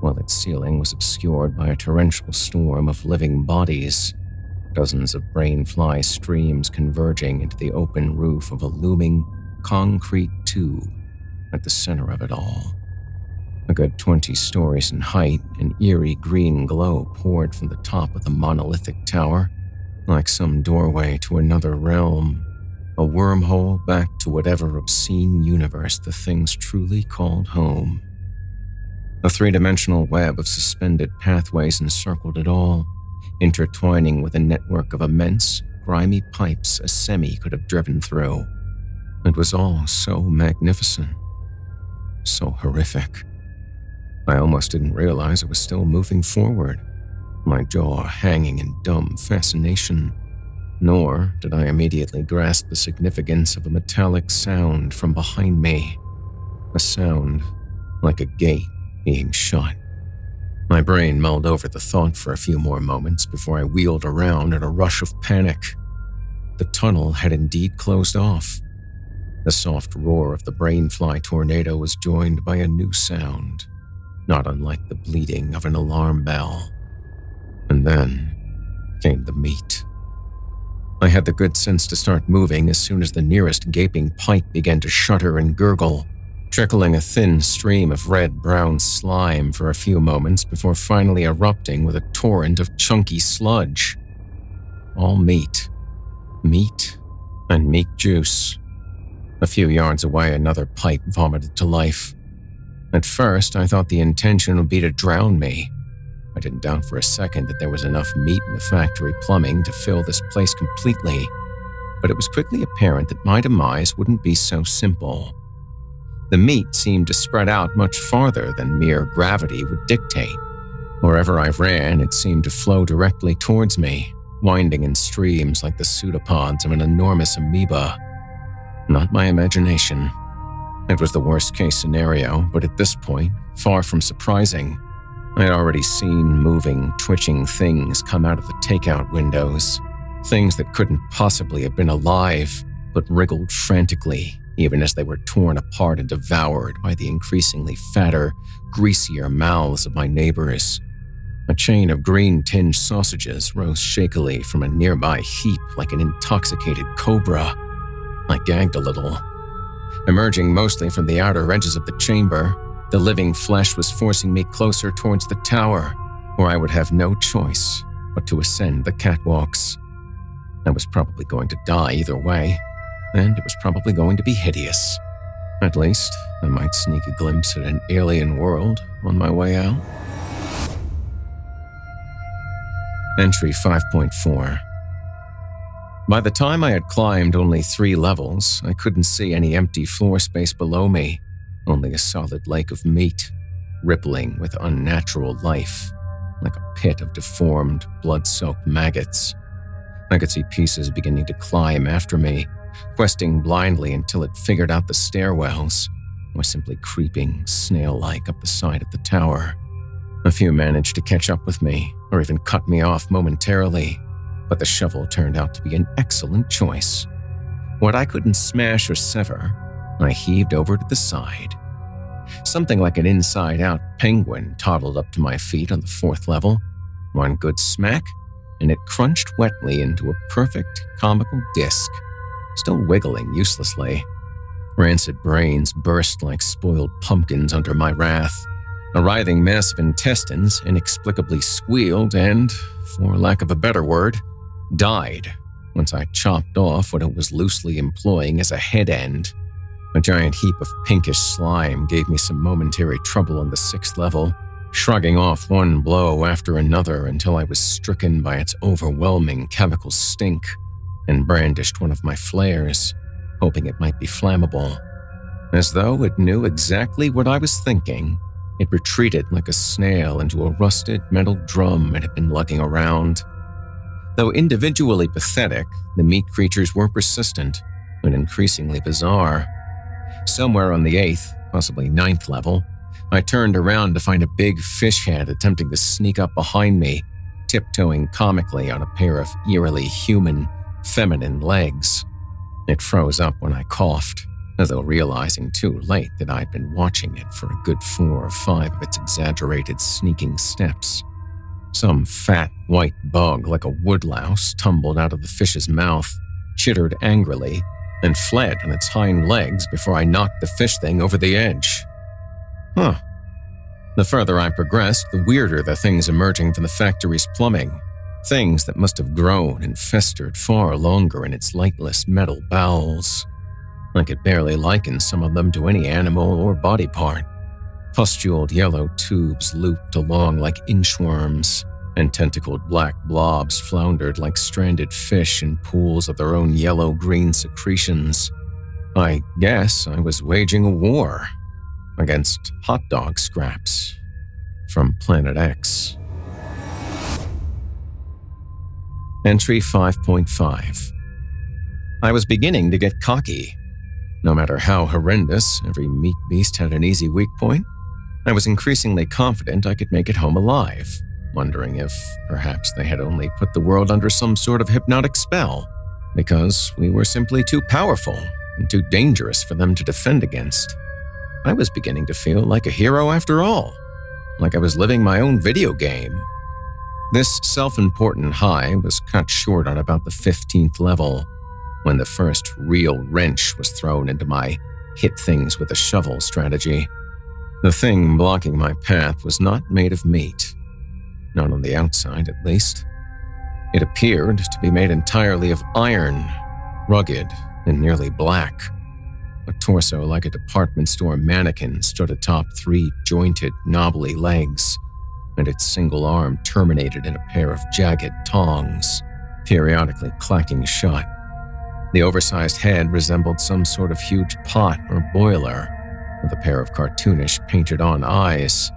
while its ceiling was obscured by a torrential storm of living bodies, dozens of brain fly streams converging into the open roof of a looming concrete tube at the center of it all. A good 20 stories in height, an eerie green glow poured from the top of the monolithic tower, like some doorway to another realm, a wormhole back to whatever obscene universe the things truly called home. A three dimensional web of suspended pathways encircled it all, intertwining with a network of immense, grimy pipes a semi could have driven through. It was all so magnificent, so horrific. I almost didn't realize it was still moving forward, my jaw hanging in dumb fascination. Nor did I immediately grasp the significance of a metallic sound from behind me. A sound like a gate being shot. My brain mulled over the thought for a few more moments before I wheeled around in a rush of panic. The tunnel had indeed closed off. The soft roar of the brainfly tornado was joined by a new sound, not unlike the bleeding of an alarm bell. And then came the meat. I had the good sense to start moving as soon as the nearest gaping pipe began to shudder and gurgle, trickling a thin stream of red brown slime for a few moments before finally erupting with a torrent of chunky sludge. All meat. Meat and meat juice. A few yards away, another pipe vomited to life. At first, I thought the intention would be to drown me. I didn't doubt for a second that there was enough meat in the factory plumbing to fill this place completely, but it was quickly apparent that my demise wouldn't be so simple. The meat seemed to spread out much farther than mere gravity would dictate. Wherever I ran, it seemed to flow directly towards me, winding in streams like the pseudopods of an enormous amoeba. Not my imagination. It was the worst case scenario, but at this point, far from surprising. I had already seen moving, twitching things come out of the takeout windows. Things that couldn't possibly have been alive, but wriggled frantically, even as they were torn apart and devoured by the increasingly fatter, greasier mouths of my neighbors. A chain of green tinged sausages rose shakily from a nearby heap like an intoxicated cobra. I gagged a little. Emerging mostly from the outer edges of the chamber, the living flesh was forcing me closer towards the tower, where I would have no choice but to ascend the catwalks. I was probably going to die either way, and it was probably going to be hideous. At least, I might sneak a glimpse at an alien world on my way out. Entry 5.4 By the time I had climbed only three levels, I couldn't see any empty floor space below me, only a solid lake of meat, rippling with unnatural life, like a pit of deformed, blood soaked maggots. I could see pieces beginning to climb after me, questing blindly until it figured out the stairwells, or simply creeping snail like up the side of the tower. A few managed to catch up with me, or even cut me off momentarily, but the shovel turned out to be an excellent choice. What I couldn't smash or sever, I heaved over to the side. Something like an inside out penguin toddled up to my feet on the fourth level. One good smack, and it crunched wetly into a perfect comical disc, still wiggling uselessly. Rancid brains burst like spoiled pumpkins under my wrath. A writhing mass of intestines inexplicably squealed and, for lack of a better word, died once I chopped off what it was loosely employing as a head end. A giant heap of pinkish slime gave me some momentary trouble on the sixth level, shrugging off one blow after another until I was stricken by its overwhelming chemical stink and brandished one of my flares, hoping it might be flammable. As though it knew exactly what I was thinking, it retreated like a snail into a rusted metal drum it had been lugging around. Though individually pathetic, the meat creatures were persistent and increasingly bizarre. Somewhere on the eighth, possibly ninth level, I turned around to find a big fish head attempting to sneak up behind me, tiptoeing comically on a pair of eerily human, feminine legs. It froze up when I coughed, as though realizing too late that I'd been watching it for a good four or five of its exaggerated sneaking steps. Some fat white bug like a woodlouse tumbled out of the fish's mouth, chittered angrily, and fled on its hind legs before I knocked the fish thing over the edge. Huh. The further I progressed, the weirder the things emerging from the factory's plumbing. Things that must have grown and festered far longer in its lightless metal bowels. I could barely liken some of them to any animal or body part. Pustuled yellow tubes looped along like inchworms, and tentacled black blobs floundered like stranded fish in pools of their own yellow green secretions. I guess I was waging a war against hot dog scraps from Planet X. Entry 5.5 I was beginning to get cocky. No matter how horrendous, every meat beast had an easy weak point. I was increasingly confident I could make it home alive, wondering if perhaps they had only put the world under some sort of hypnotic spell, because we were simply too powerful and too dangerous for them to defend against. I was beginning to feel like a hero after all, like I was living my own video game. This self important high was cut short on about the 15th level, when the first real wrench was thrown into my hit things with a shovel strategy. The thing blocking my path was not made of meat, not on the outside at least. It appeared to be made entirely of iron, rugged and nearly black. A torso like a department store mannequin stood atop three jointed, knobbly legs, and its single arm terminated in a pair of jagged tongs, periodically clacking shut. The oversized head resembled some sort of huge pot or boiler, with a pair of cartoonish painted on eyes.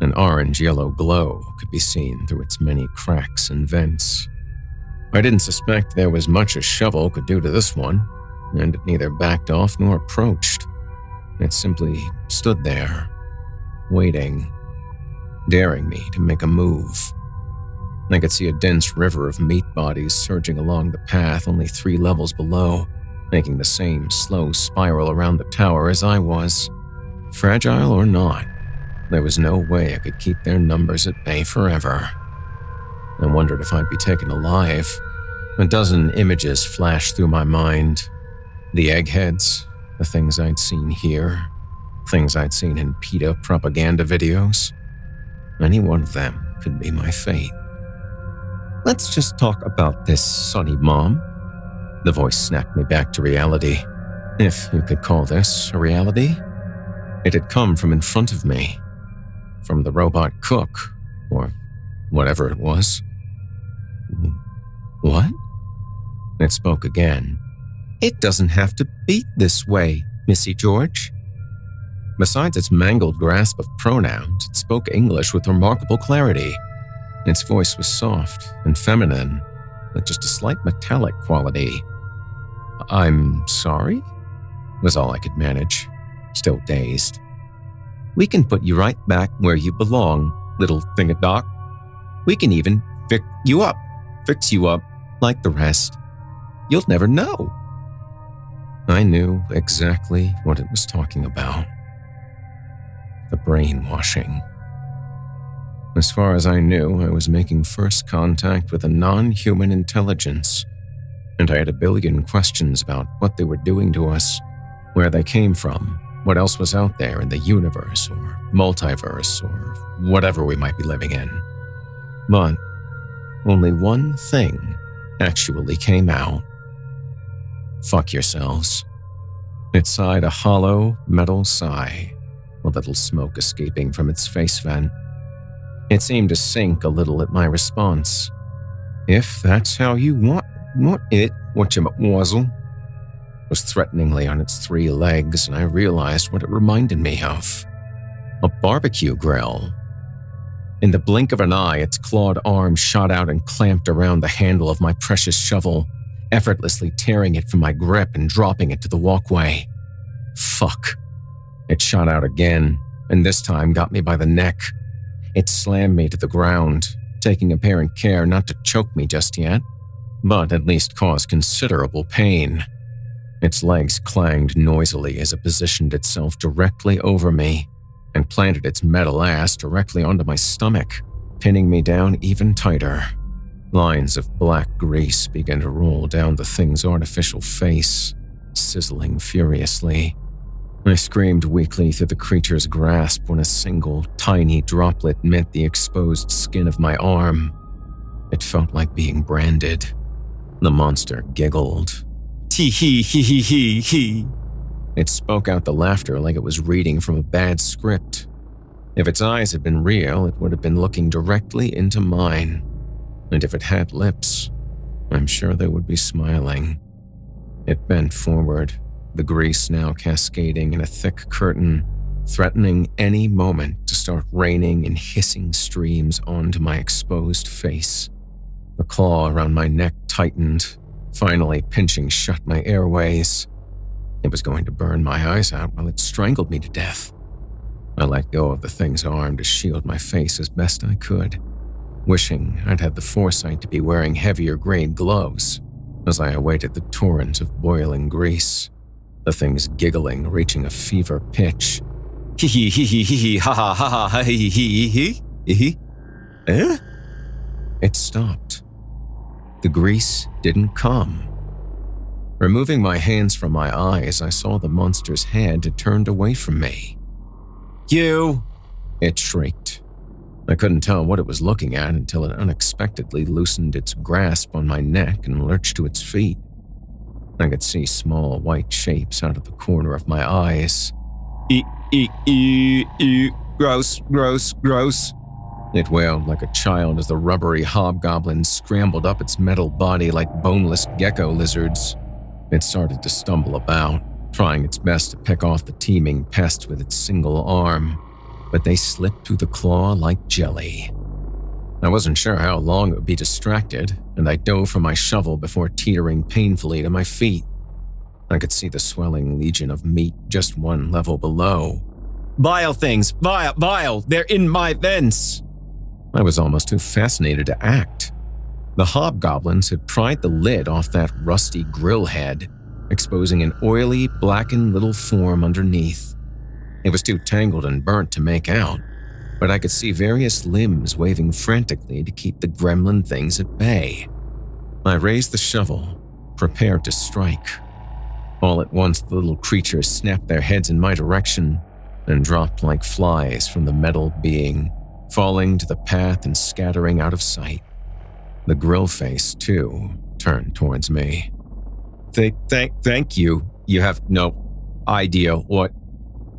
An orange yellow glow could be seen through its many cracks and vents. I didn't suspect there was much a shovel could do to this one, and it neither backed off nor approached. It simply stood there, waiting, daring me to make a move. I could see a dense river of meat bodies surging along the path only three levels below, making the same slow spiral around the tower as I was. Fragile or not, there was no way I could keep their numbers at bay forever. I wondered if I'd be taken alive. A dozen images flashed through my mind the eggheads, the things I'd seen here, things I'd seen in PETA propaganda videos. Any one of them could be my fate. Let's just talk about this, Sonny Mom. The voice snapped me back to reality. If you could call this a reality. It had come from in front of me. From the robot cook, or whatever it was. What? It spoke again. It doesn't have to be this way, Missy George. Besides its mangled grasp of pronouns, it spoke English with remarkable clarity. Its voice was soft and feminine, with just a slight metallic quality. I'm sorry? was all I could manage, still dazed. We can put you right back where you belong, little thingadoc. We can even fix you up, fix you up like the rest. You'll never know. I knew exactly what it was talking about the brainwashing. As far as I knew, I was making first contact with a non human intelligence, and I had a billion questions about what they were doing to us, where they came from, what else was out there in the universe or multiverse or whatever we might be living in. But only one thing actually came out. Fuck yourselves. It sighed a hollow, metal sigh, a little smoke escaping from its face vent. It seemed to sink a little at my response. If that's how you want, want it, whatchamawazzle, was threateningly on its three legs, and I realized what it reminded me of a barbecue grill. In the blink of an eye, its clawed arm shot out and clamped around the handle of my precious shovel, effortlessly tearing it from my grip and dropping it to the walkway. Fuck. It shot out again, and this time got me by the neck. It slammed me to the ground, taking apparent care not to choke me just yet, but at least cause considerable pain. Its legs clanged noisily as it positioned itself directly over me and planted its metal ass directly onto my stomach, pinning me down even tighter. Lines of black grease began to roll down the thing's artificial face, sizzling furiously. I screamed weakly through the creature's grasp when a single, tiny droplet met the exposed skin of my arm. It felt like being branded. The monster giggled. Tee hee hee hee hee hee. It spoke out the laughter like it was reading from a bad script. If its eyes had been real, it would have been looking directly into mine. And if it had lips, I'm sure they would be smiling. It bent forward, the grease now cascading in a thick curtain, threatening any moment to start raining in hissing streams onto my exposed face. The claw around my neck tightened, finally pinching shut my airways. It was going to burn my eyes out while it strangled me to death. I let go of the thing's arm to shield my face as best I could, wishing I'd had the foresight to be wearing heavier grade gloves as I awaited the torrent of boiling grease, the thing's giggling reaching a fever pitch. Hee hee hee hee hee hee ha ha ha ha hee hee hee hee hee. Eh? It stopped. The grease didn't come. Removing my hands from my eyes, I saw the monster's head had turned away from me. You! It shrieked. I couldn't tell what it was looking at until it unexpectedly loosened its grasp on my neck and lurched to its feet. I could see small white shapes out of the corner of my eyes. E, e, e, e, gross, gross, gross. It wailed like a child as the rubbery hobgoblin scrambled up its metal body like boneless gecko lizards. It started to stumble about, trying its best to pick off the teeming pests with its single arm, but they slipped through the claw like jelly. I wasn't sure how long it would be distracted, and I dove for my shovel before teetering painfully to my feet. I could see the swelling legion of meat just one level below. Vile things! Vile! Vile! They're in my vents! I was almost too fascinated to act. The hobgoblins had pried the lid off that rusty grill head, exposing an oily, blackened little form underneath. It was too tangled and burnt to make out, but I could see various limbs waving frantically to keep the gremlin things at bay. I raised the shovel, prepared to strike. All at once, the little creatures snapped their heads in my direction and dropped like flies from the metal being, falling to the path and scattering out of sight. The grill face, too, turned towards me. Thank, thank, thank you. You have no idea what.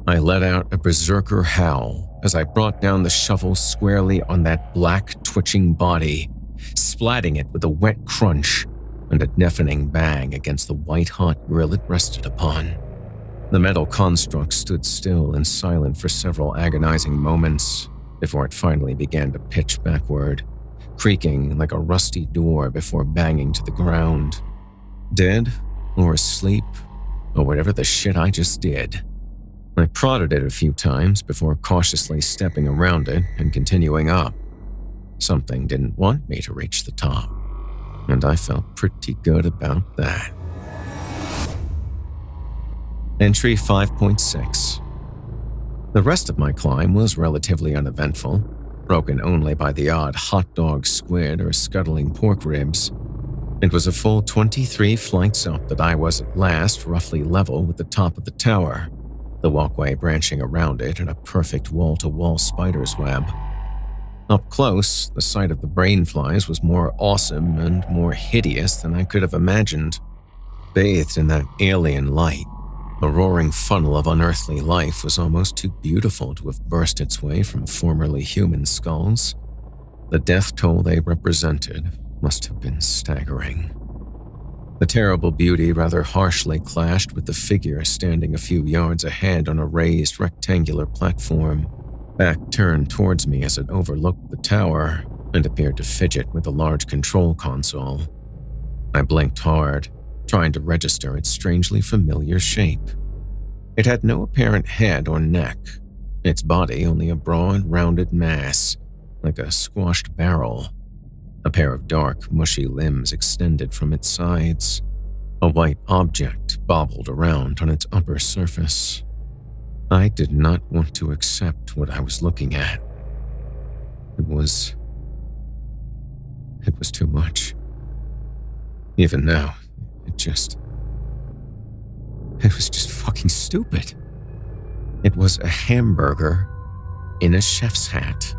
I let out a berserker howl as I brought down the shovel squarely on that black, twitching body, splatting it with a wet crunch and a deafening bang against the white hot grill it rested upon. The metal construct stood still and silent for several agonizing moments before it finally began to pitch backward creaking like a rusty door before banging to the ground. Dead, or asleep, or whatever the shit I just did. I prodded it a few times before cautiously stepping around it and continuing up. Something didn't want me to reach the top, and I felt pretty good about that. Entry 5.6 The rest of my climb was relatively uneventful broken only by the odd hot dog squid or scuttling pork ribs. It was a full 23 flights up that I was at last roughly level with the top of the tower, the walkway branching around it in a perfect wall to wall spider's web. Up close, the sight of the brain flies was more awesome and more hideous than I could have imagined. Bathed in that alien light, a roaring funnel of unearthly life was almost too beautiful to have burst its way from formerly human skulls. The death toll they represented must have been staggering. The terrible beauty rather harshly clashed with the figure standing a few yards ahead on a raised rectangular platform, back turned towards me as it overlooked the tower and appeared to fidget with a large control console. I blinked hard trying to register its strangely familiar shape. It had no apparent head or neck, its body only a broad, rounded mass, like a squashed barrel. A pair of dark, mushy limbs extended from its sides. A white object bobbled around on its upper surface. I did not want to accept what I was looking at. It was. It was too much. Even now, it just. It was just fucking stupid. It was a hamburger in a chef's hat,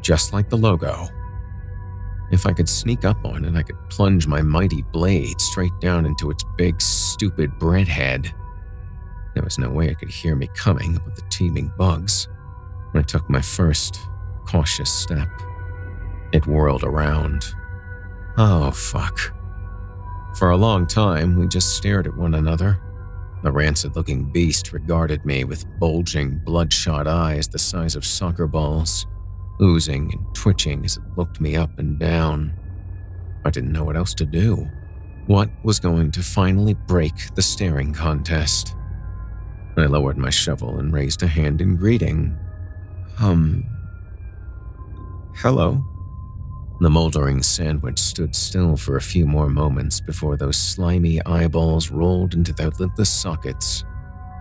just like the logo. If I could sneak up on it, I could plunge my mighty blade straight down into its big, stupid bread head. There was no way it could hear me coming above the teeming bugs. I took my first cautious step. It whirled around. Oh, fuck. For a long time, we just stared at one another. The rancid looking beast regarded me with bulging, bloodshot eyes the size of soccer balls oozing and twitching as it looked me up and down. I didn't know what else to do. What was going to finally break the staring contest? I lowered my shovel and raised a hand in greeting. Um. Hello. The moldering sandwich stood still for a few more moments before those slimy eyeballs rolled into their lidless sockets,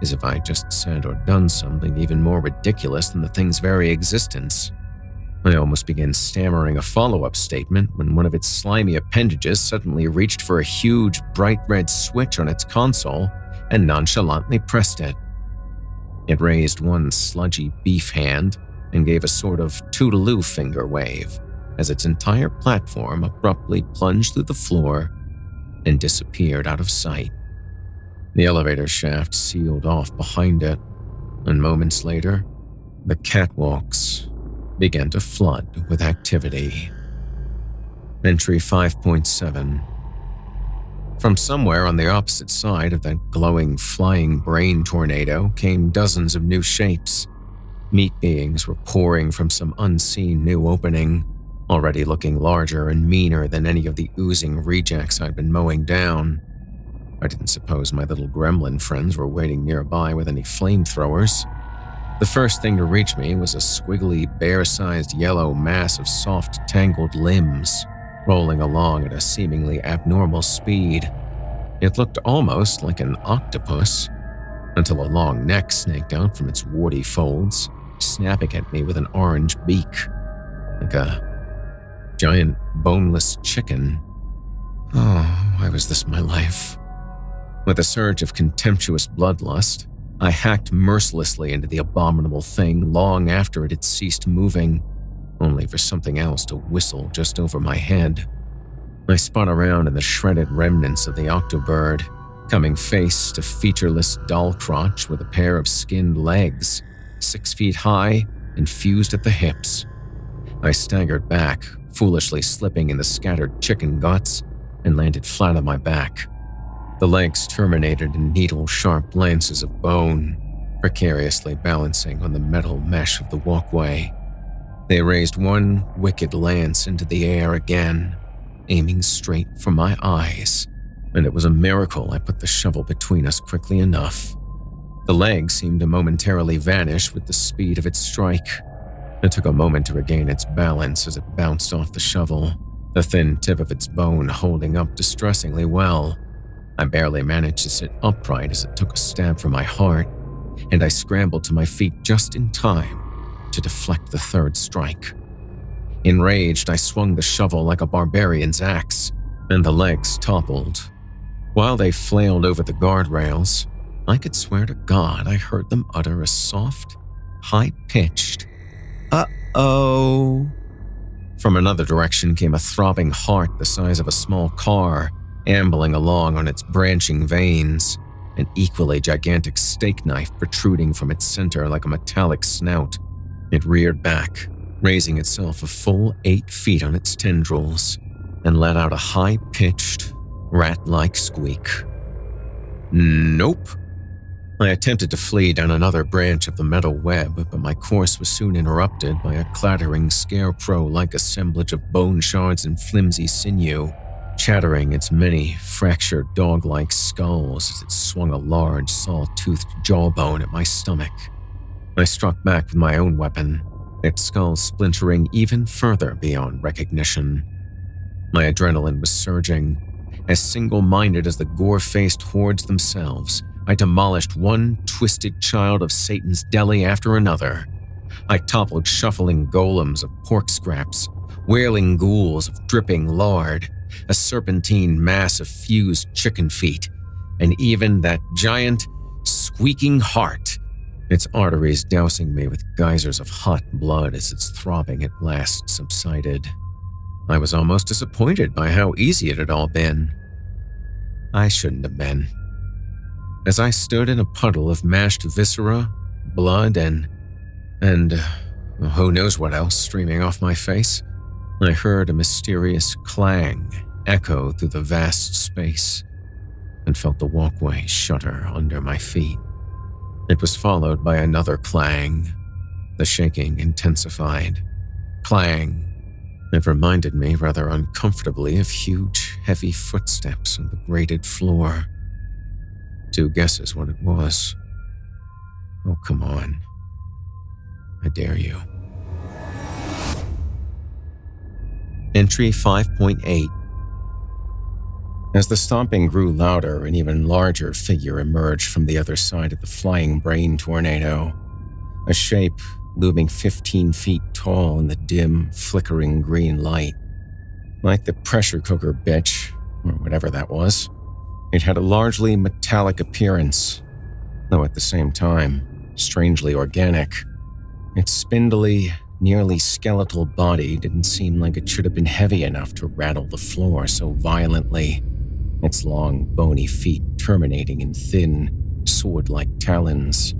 as if I'd just said or done something even more ridiculous than the thing's very existence. I almost began stammering a follow up statement when one of its slimy appendages suddenly reached for a huge, bright red switch on its console and nonchalantly pressed it. It raised one sludgy beef hand and gave a sort of toodaloo finger wave as its entire platform abruptly plunged through the floor and disappeared out of sight. The elevator shaft sealed off behind it, and moments later, the catwalks began to flood with activity. Entry 5.7 From somewhere on the opposite side of that glowing flying brain tornado came dozens of new shapes. Meat beings were pouring from some unseen new opening, already looking larger and meaner than any of the oozing rejects I'd been mowing down. I didn't suppose my little gremlin friends were waiting nearby with any flamethrowers. The first thing to reach me was a squiggly, bear sized yellow mass of soft, tangled limbs, rolling along at a seemingly abnormal speed. It looked almost like an octopus, until a long neck snaked out from its warty folds, snapping at me with an orange beak, like a giant boneless chicken. Oh, why was this my life? With a surge of contemptuous bloodlust, I hacked mercilessly into the abominable thing long after it had ceased moving, only for something else to whistle just over my head. I spun around in the shredded remnants of the octobird, coming face to featureless doll crotch with a pair of skinned legs, six feet high and fused at the hips. I staggered back, foolishly slipping in the scattered chicken guts, and landed flat on my back. The legs terminated in needle sharp lances of bone, precariously balancing on the metal mesh of the walkway. They raised one wicked lance into the air again, aiming straight for my eyes, and it was a miracle I put the shovel between us quickly enough. The leg seemed to momentarily vanish with the speed of its strike. It took a moment to regain its balance as it bounced off the shovel, the thin tip of its bone holding up distressingly well. I barely managed to sit upright as it took a stab for my heart, and I scrambled to my feet just in time to deflect the third strike. Enraged, I swung the shovel like a barbarian's axe, and the legs toppled. While they flailed over the guardrails, I could swear to God I heard them utter a soft, high pitched, uh oh. From another direction came a throbbing heart the size of a small car ambling along on its branching veins, an equally gigantic steak knife protruding from its center like a metallic snout. It reared back, raising itself a full eight feet on its tendrils, and let out a high pitched, rat like squeak. Nope. I attempted to flee down another branch of the metal web, but my course was soon interrupted by a clattering scarecrow like assemblage of bone shards and flimsy sinew chattering its many fractured dog like skulls as it swung a large, saw toothed jawbone at my stomach. I struck back with my own weapon, its skull splintering even further beyond recognition. My adrenaline was surging. As single minded as the gore faced hordes themselves, I demolished one twisted child of Satan's deli after another. I toppled shuffling golems of pork scraps, wailing ghouls of dripping lard, a serpentine mass of fused chicken feet, and even that giant, squeaking heart, its arteries dousing me with geysers of hot blood as its throbbing at last subsided. I was almost disappointed by how easy it had all been. I shouldn't have been. As I stood in a puddle of mashed viscera, blood, and. and. Uh, who knows what else streaming off my face, I heard a mysterious clang echo through the vast space and felt the walkway shudder under my feet. It was followed by another clang. The shaking intensified. Clang. It reminded me rather uncomfortably of huge, heavy footsteps on the grated floor. Two guesses what it was. Oh, come on. I dare you. Entry 5.8 as the stomping grew louder, an even larger figure emerged from the other side of the flying brain tornado. A shape looming 15 feet tall in the dim, flickering green light. Like the pressure cooker bitch, or whatever that was, it had a largely metallic appearance, though at the same time, strangely organic. Its spindly, nearly skeletal body didn't seem like it should have been heavy enough to rattle the floor so violently its long, bony feet terminating in thin, sword like talons.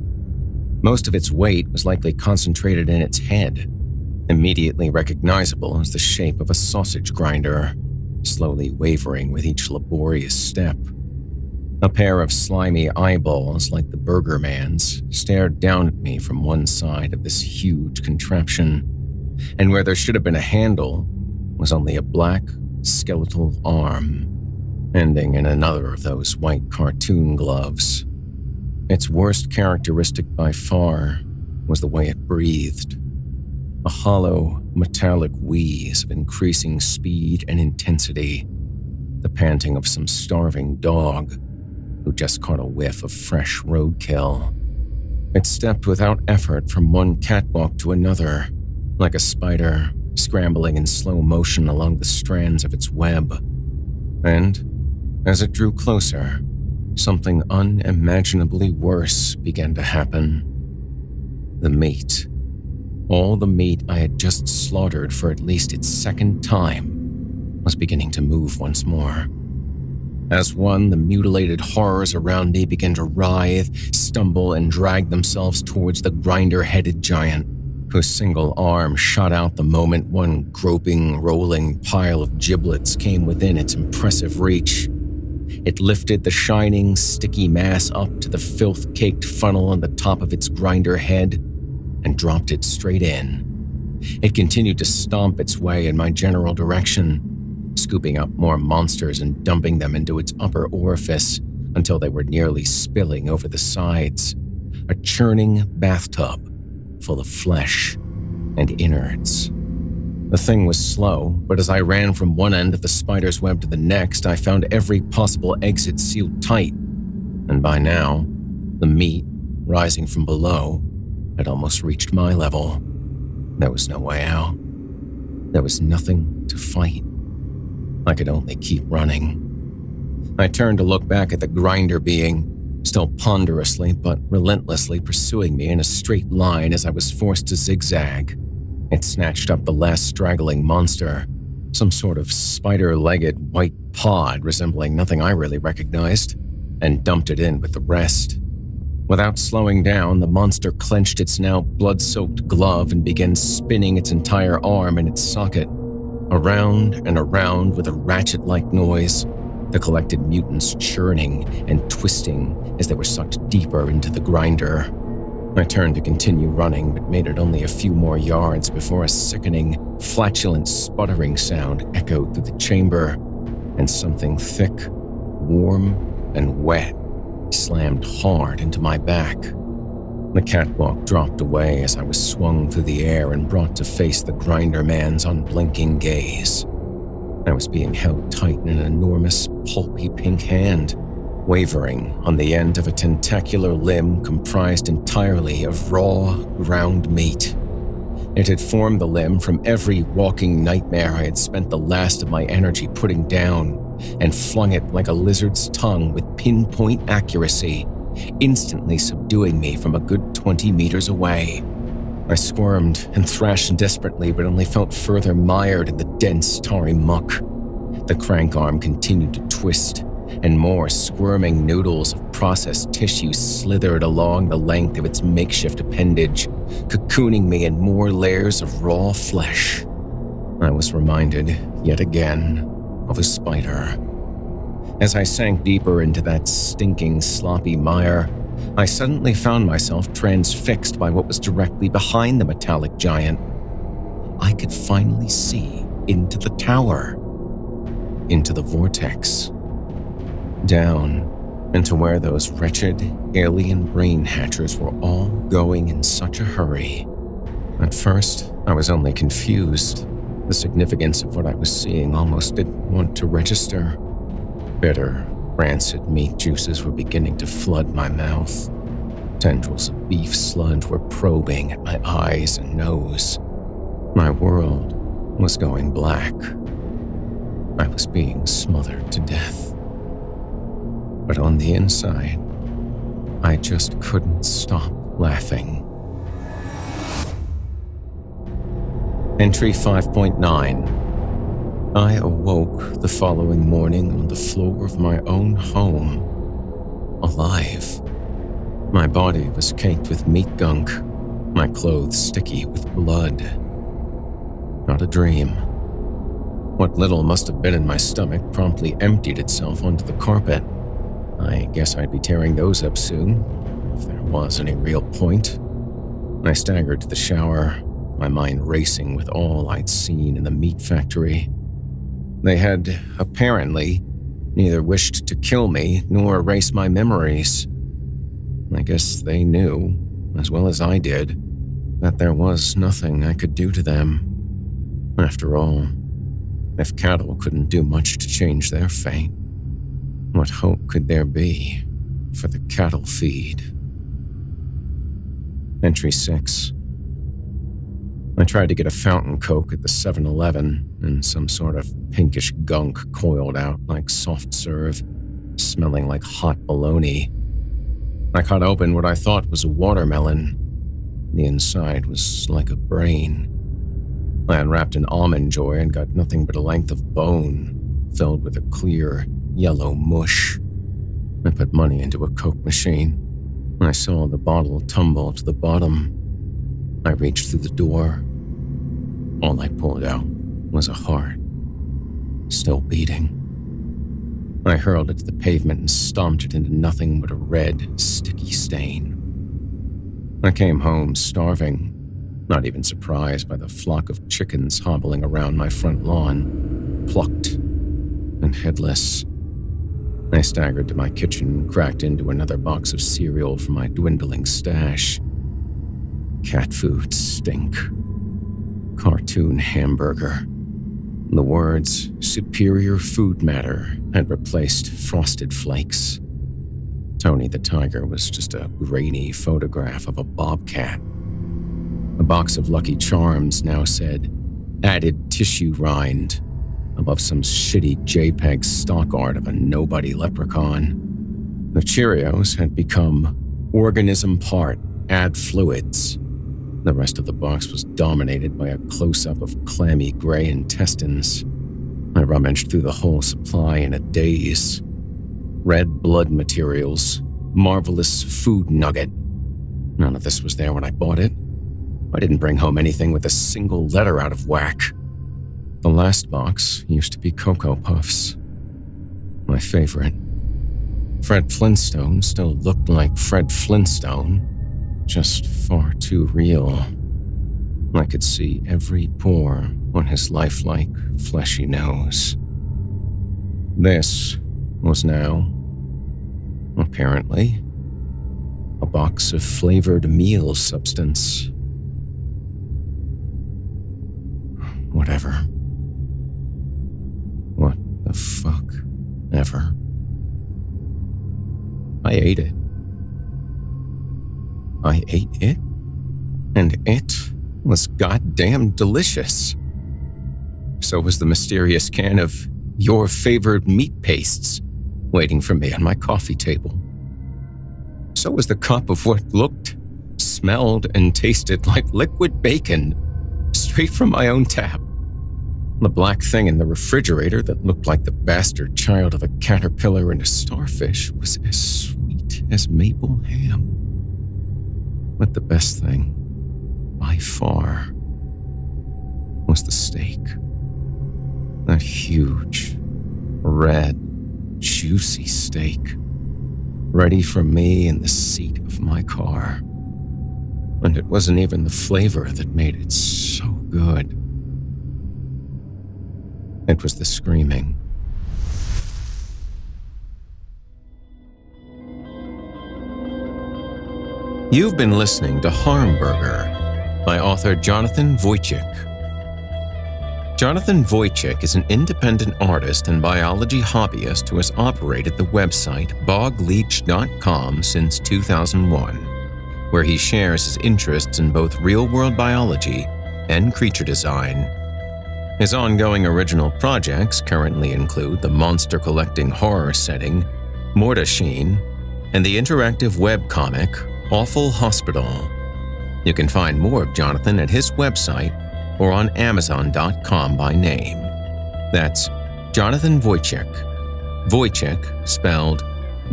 Most of its weight was likely concentrated in its head, immediately recognizable as the shape of a sausage grinder, slowly wavering with each laborious step. A pair of slimy eyeballs, like the Burger Man's, stared down at me from one side of this huge contraption, and where there should have been a handle was only a black, skeletal arm ending in another of those white cartoon gloves. Its worst characteristic by far was the way it breathed. A hollow, metallic wheeze of increasing speed and intensity, the panting of some starving dog who just caught a whiff of fresh roadkill. It stepped without effort from one catwalk to another, like a spider scrambling in slow motion along the strands of its web. And as it drew closer, something unimaginably worse began to happen. The meat. All the meat I had just slaughtered for at least its second time was beginning to move once more. As one, the mutilated horrors around me began to writhe, stumble, and drag themselves towards the grinder headed giant, whose single arm shot out the moment one groping, rolling pile of giblets came within its impressive reach. It lifted the shining, sticky mass up to the filth caked funnel on the top of its grinder head and dropped it straight in. It continued to stomp its way in my general direction, scooping up more monsters and dumping them into its upper orifice until they were nearly spilling over the sides. A churning bathtub full of flesh and innards. The thing was slow, but as I ran from one end of the spider's web to the next, I found every possible exit sealed tight. And by now, the meat, rising from below, had almost reached my level. There was no way out. There was nothing to fight. I could only keep running. I turned to look back at the grinder being, still ponderously but relentlessly pursuing me in a straight line as I was forced to zigzag. It snatched up the last straggling monster, some sort of spider legged white pod resembling nothing I really recognized, and dumped it in with the rest. Without slowing down, the monster clenched its now blood soaked glove and began spinning its entire arm in its socket. Around and around with a ratchet like noise, the collected mutants churning and twisting as they were sucked deeper into the grinder. I turned to continue running, but made it only a few more yards before a sickening, flatulent sputtering sound echoed through the chamber, and something thick, warm, and wet slammed hard into my back. The catwalk dropped away as I was swung through the air and brought to face the grinder man's unblinking gaze. I was being held tight in an enormous, pulpy pink hand, wavering on the end of a tentacular limb comprised entirely of raw, ground meat. It had formed the limb from every walking nightmare I had spent the last of my energy putting down, and flung it like a lizard's tongue with pinpoint accuracy, instantly subduing me from a good 20 meters away. I squirmed and thrashed desperately, but only felt further mired in the dense, tarry muck. The crank arm continued to twist, and more squirming noodles of processed tissue slithered along the length of its makeshift appendage, cocooning me in more layers of raw flesh. I was reminded, yet again, of a spider. As I sank deeper into that stinking, sloppy mire, I suddenly found myself transfixed by what was directly behind the metallic giant. I could finally see into the tower, into the vortex, down into where those wretched alien brain hatchers were all going in such a hurry. At first, I was only confused. The significance of what I was seeing almost didn't want to register. Bitter, Rancid meat juices were beginning to flood my mouth. Tendrils of beef sludge were probing at my eyes and nose. My world was going black. I was being smothered to death. But on the inside, I just couldn't stop laughing. Entry 5.9 I awoke the following morning on the floor of my own home, alive. My body was caked with meat gunk, my clothes sticky with blood. Not a dream. What little must have been in my stomach promptly emptied itself onto the carpet. I guess I'd be tearing those up soon, if there was any real point. I staggered to the shower, my mind racing with all I'd seen in the meat factory. They had, apparently, neither wished to kill me nor erase my memories. I guess they knew, as well as I did, that there was nothing I could do to them. After all, if cattle couldn't do much to change their fate, what hope could there be for the cattle feed? Entry 6 I tried to get a fountain coke at the 7 Eleven, and some sort of pinkish gunk coiled out like soft serve, smelling like hot bologna. I cut open what I thought was a watermelon. The inside was like a brain. I unwrapped an almond joy and got nothing but a length of bone, filled with a clear, yellow mush. I put money into a Coke machine. I saw the bottle tumble to the bottom. I reached through the door all I pulled out was a heart, still beating. I hurled it to the pavement and stomped it into nothing but a red, sticky stain. I came home starving, not even surprised by the flock of chickens hobbling around my front lawn, plucked and headless. I staggered to my kitchen and cracked into another box of cereal from my dwindling stash. Cat food stink cartoon hamburger. The words superior food matter had replaced frosted flakes. Tony the Tiger was just a grainy photograph of a bobcat. A box of Lucky Charms now said, added tissue rind, above some shitty JPEG stock art of a nobody leprechaun. The Cheerios had become organism part, add fluids. The rest of the box was dominated by a close up of clammy gray intestines. I rummaged through the whole supply in a daze. Red blood materials, marvelous food nugget. None of this was there when I bought it. I didn't bring home anything with a single letter out of whack. The last box used to be Cocoa Puffs. My favorite. Fred Flintstone still looked like Fred Flintstone, just far too real. I could see every pore on his lifelike, fleshy nose. This was now, apparently, a box of flavored meal substance. Whatever. What the fuck ever. I ate it. I ate it, and it was goddamn delicious. So was the mysterious can of your favorite meat pastes waiting for me on my coffee table. So was the cup of what looked, smelled, and tasted like liquid bacon straight from my own tap. The black thing in the refrigerator that looked like the bastard child of a caterpillar and a starfish was as sweet as maple ham. But the best thing, by far, was the steak. That huge, red, juicy steak, ready for me in the seat of my car. And it wasn't even the flavor that made it so good. It was the screaming. You've been listening to Harmburger by author Jonathan Wojcik. Jonathan Wojcik is an independent artist and biology hobbyist who has operated the website bogleech.com since 2001, where he shares his interests in both real world biology and creature design. His ongoing original projects currently include the monster collecting horror setting, Mortasheen, and the interactive webcomic Awful Hospital. You can find more of Jonathan at his website or on Amazon.com by name. That's Jonathan Wojcik. Wojcik spelled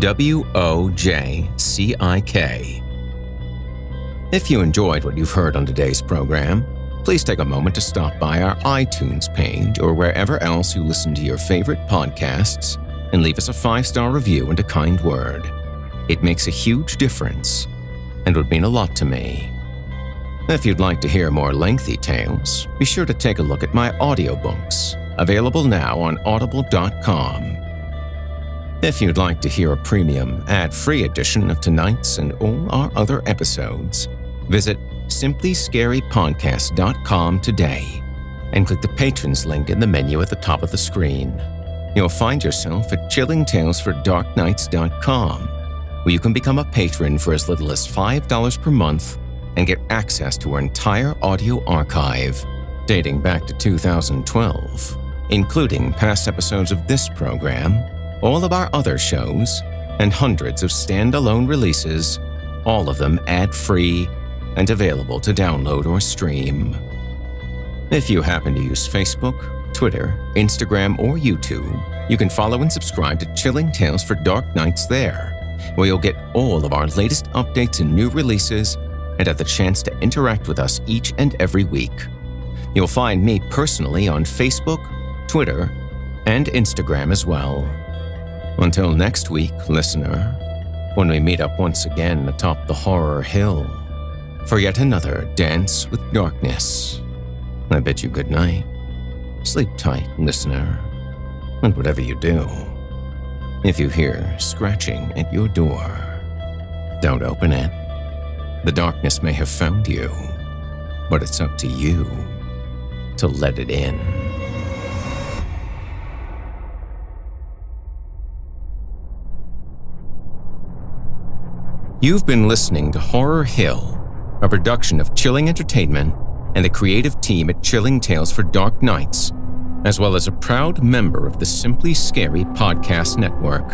W O J C I K. If you enjoyed what you've heard on today's program, please take a moment to stop by our iTunes page or wherever else you listen to your favorite podcasts and leave us a five star review and a kind word. It makes a huge difference and would mean a lot to me. If you'd like to hear more lengthy tales, be sure to take a look at my audiobooks, available now on audible.com. If you'd like to hear a premium, ad free edition of tonight's and all our other episodes, visit simplyscarypodcast.com today and click the patrons link in the menu at the top of the screen. You'll find yourself at chillingtalesfordarknights.com, where you can become a patron for as little as $5 per month and get access to our entire audio archive dating back to 2012, including past episodes of this program, all of our other shows, and hundreds of standalone releases, all of them ad free and available to download or stream. If you happen to use Facebook, Twitter, Instagram, or YouTube, you can follow and subscribe to Chilling Tales for Dark Nights there, where you'll get all of our latest updates and new releases and have the chance to interact with us each and every week. You'll find me personally on Facebook, Twitter, and Instagram as well. Until next week, listener, when we meet up once again atop the horror hill for yet another dance with darkness, I bid you good night. Sleep tight, listener, and whatever you do, if you hear scratching at your door, don't open it. The darkness may have found you, but it's up to you to let it in. You've been listening to Horror Hill, a production of Chilling Entertainment and the creative team at Chilling Tales for Dark Nights, as well as a proud member of the Simply Scary Podcast Network.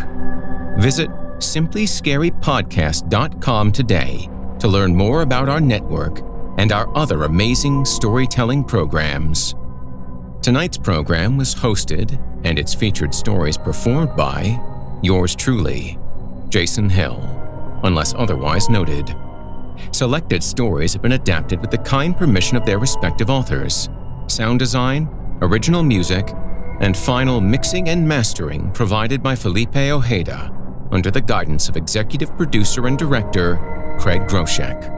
Visit simplyscarypodcast.com today to learn more about our network and our other amazing storytelling programs. Tonight's program was hosted and its featured stories performed by yours truly, Jason Hill, unless otherwise noted. Selected stories have been adapted with the kind permission of their respective authors. Sound design, original music, and final mixing and mastering provided by Felipe Ojeda under the guidance of executive producer and director Craig Groshek.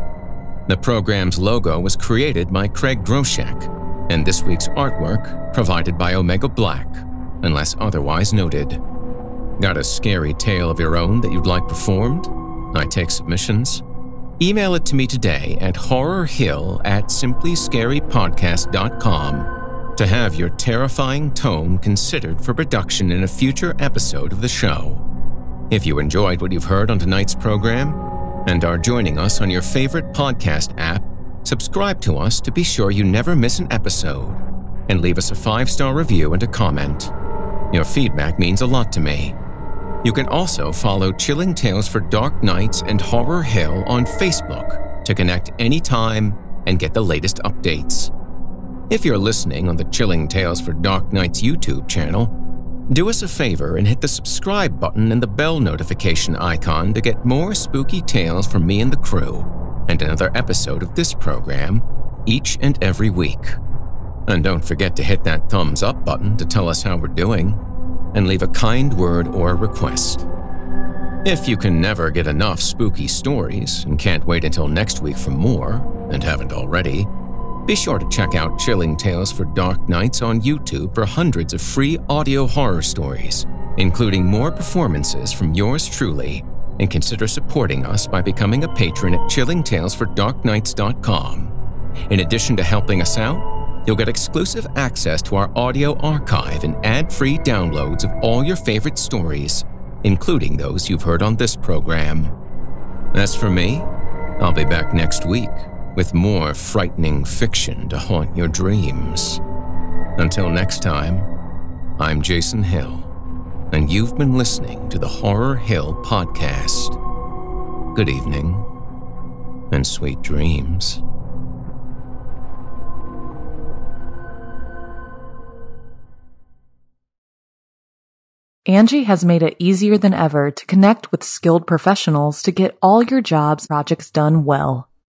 The program's logo was created by Craig Groshek, and this week's artwork provided by Omega Black, unless otherwise noted. Got a scary tale of your own that you'd like performed? I take submissions. email it to me today at horrorhill at simplyscarypodcast.com to have your terrifying tome considered for production in a future episode of the show. If you enjoyed what you've heard on tonight's program and are joining us on your favorite podcast app, subscribe to us to be sure you never miss an episode and leave us a five star review and a comment. Your feedback means a lot to me. You can also follow Chilling Tales for Dark Nights and Horror Hill on Facebook to connect anytime and get the latest updates. If you're listening on the Chilling Tales for Dark Nights YouTube channel, do us a favor and hit the subscribe button and the bell notification icon to get more spooky tales from me and the crew, and another episode of this program each and every week. And don't forget to hit that thumbs up button to tell us how we're doing and leave a kind word or request. If you can never get enough spooky stories and can't wait until next week for more, and haven't already, be sure to check out Chilling Tales for Dark Nights on YouTube for hundreds of free audio horror stories, including more performances from yours truly, and consider supporting us by becoming a patron at chillingtalesfordarknights.com. In addition to helping us out, you'll get exclusive access to our audio archive and ad free downloads of all your favorite stories, including those you've heard on this program. As for me, I'll be back next week with more frightening fiction to haunt your dreams. Until next time, I'm Jason Hill, and you've been listening to the Horror Hill Podcast. Good evening, and sweet dreams. Angi has made it easier than ever to connect with skilled professionals to get all your jobs projects done well.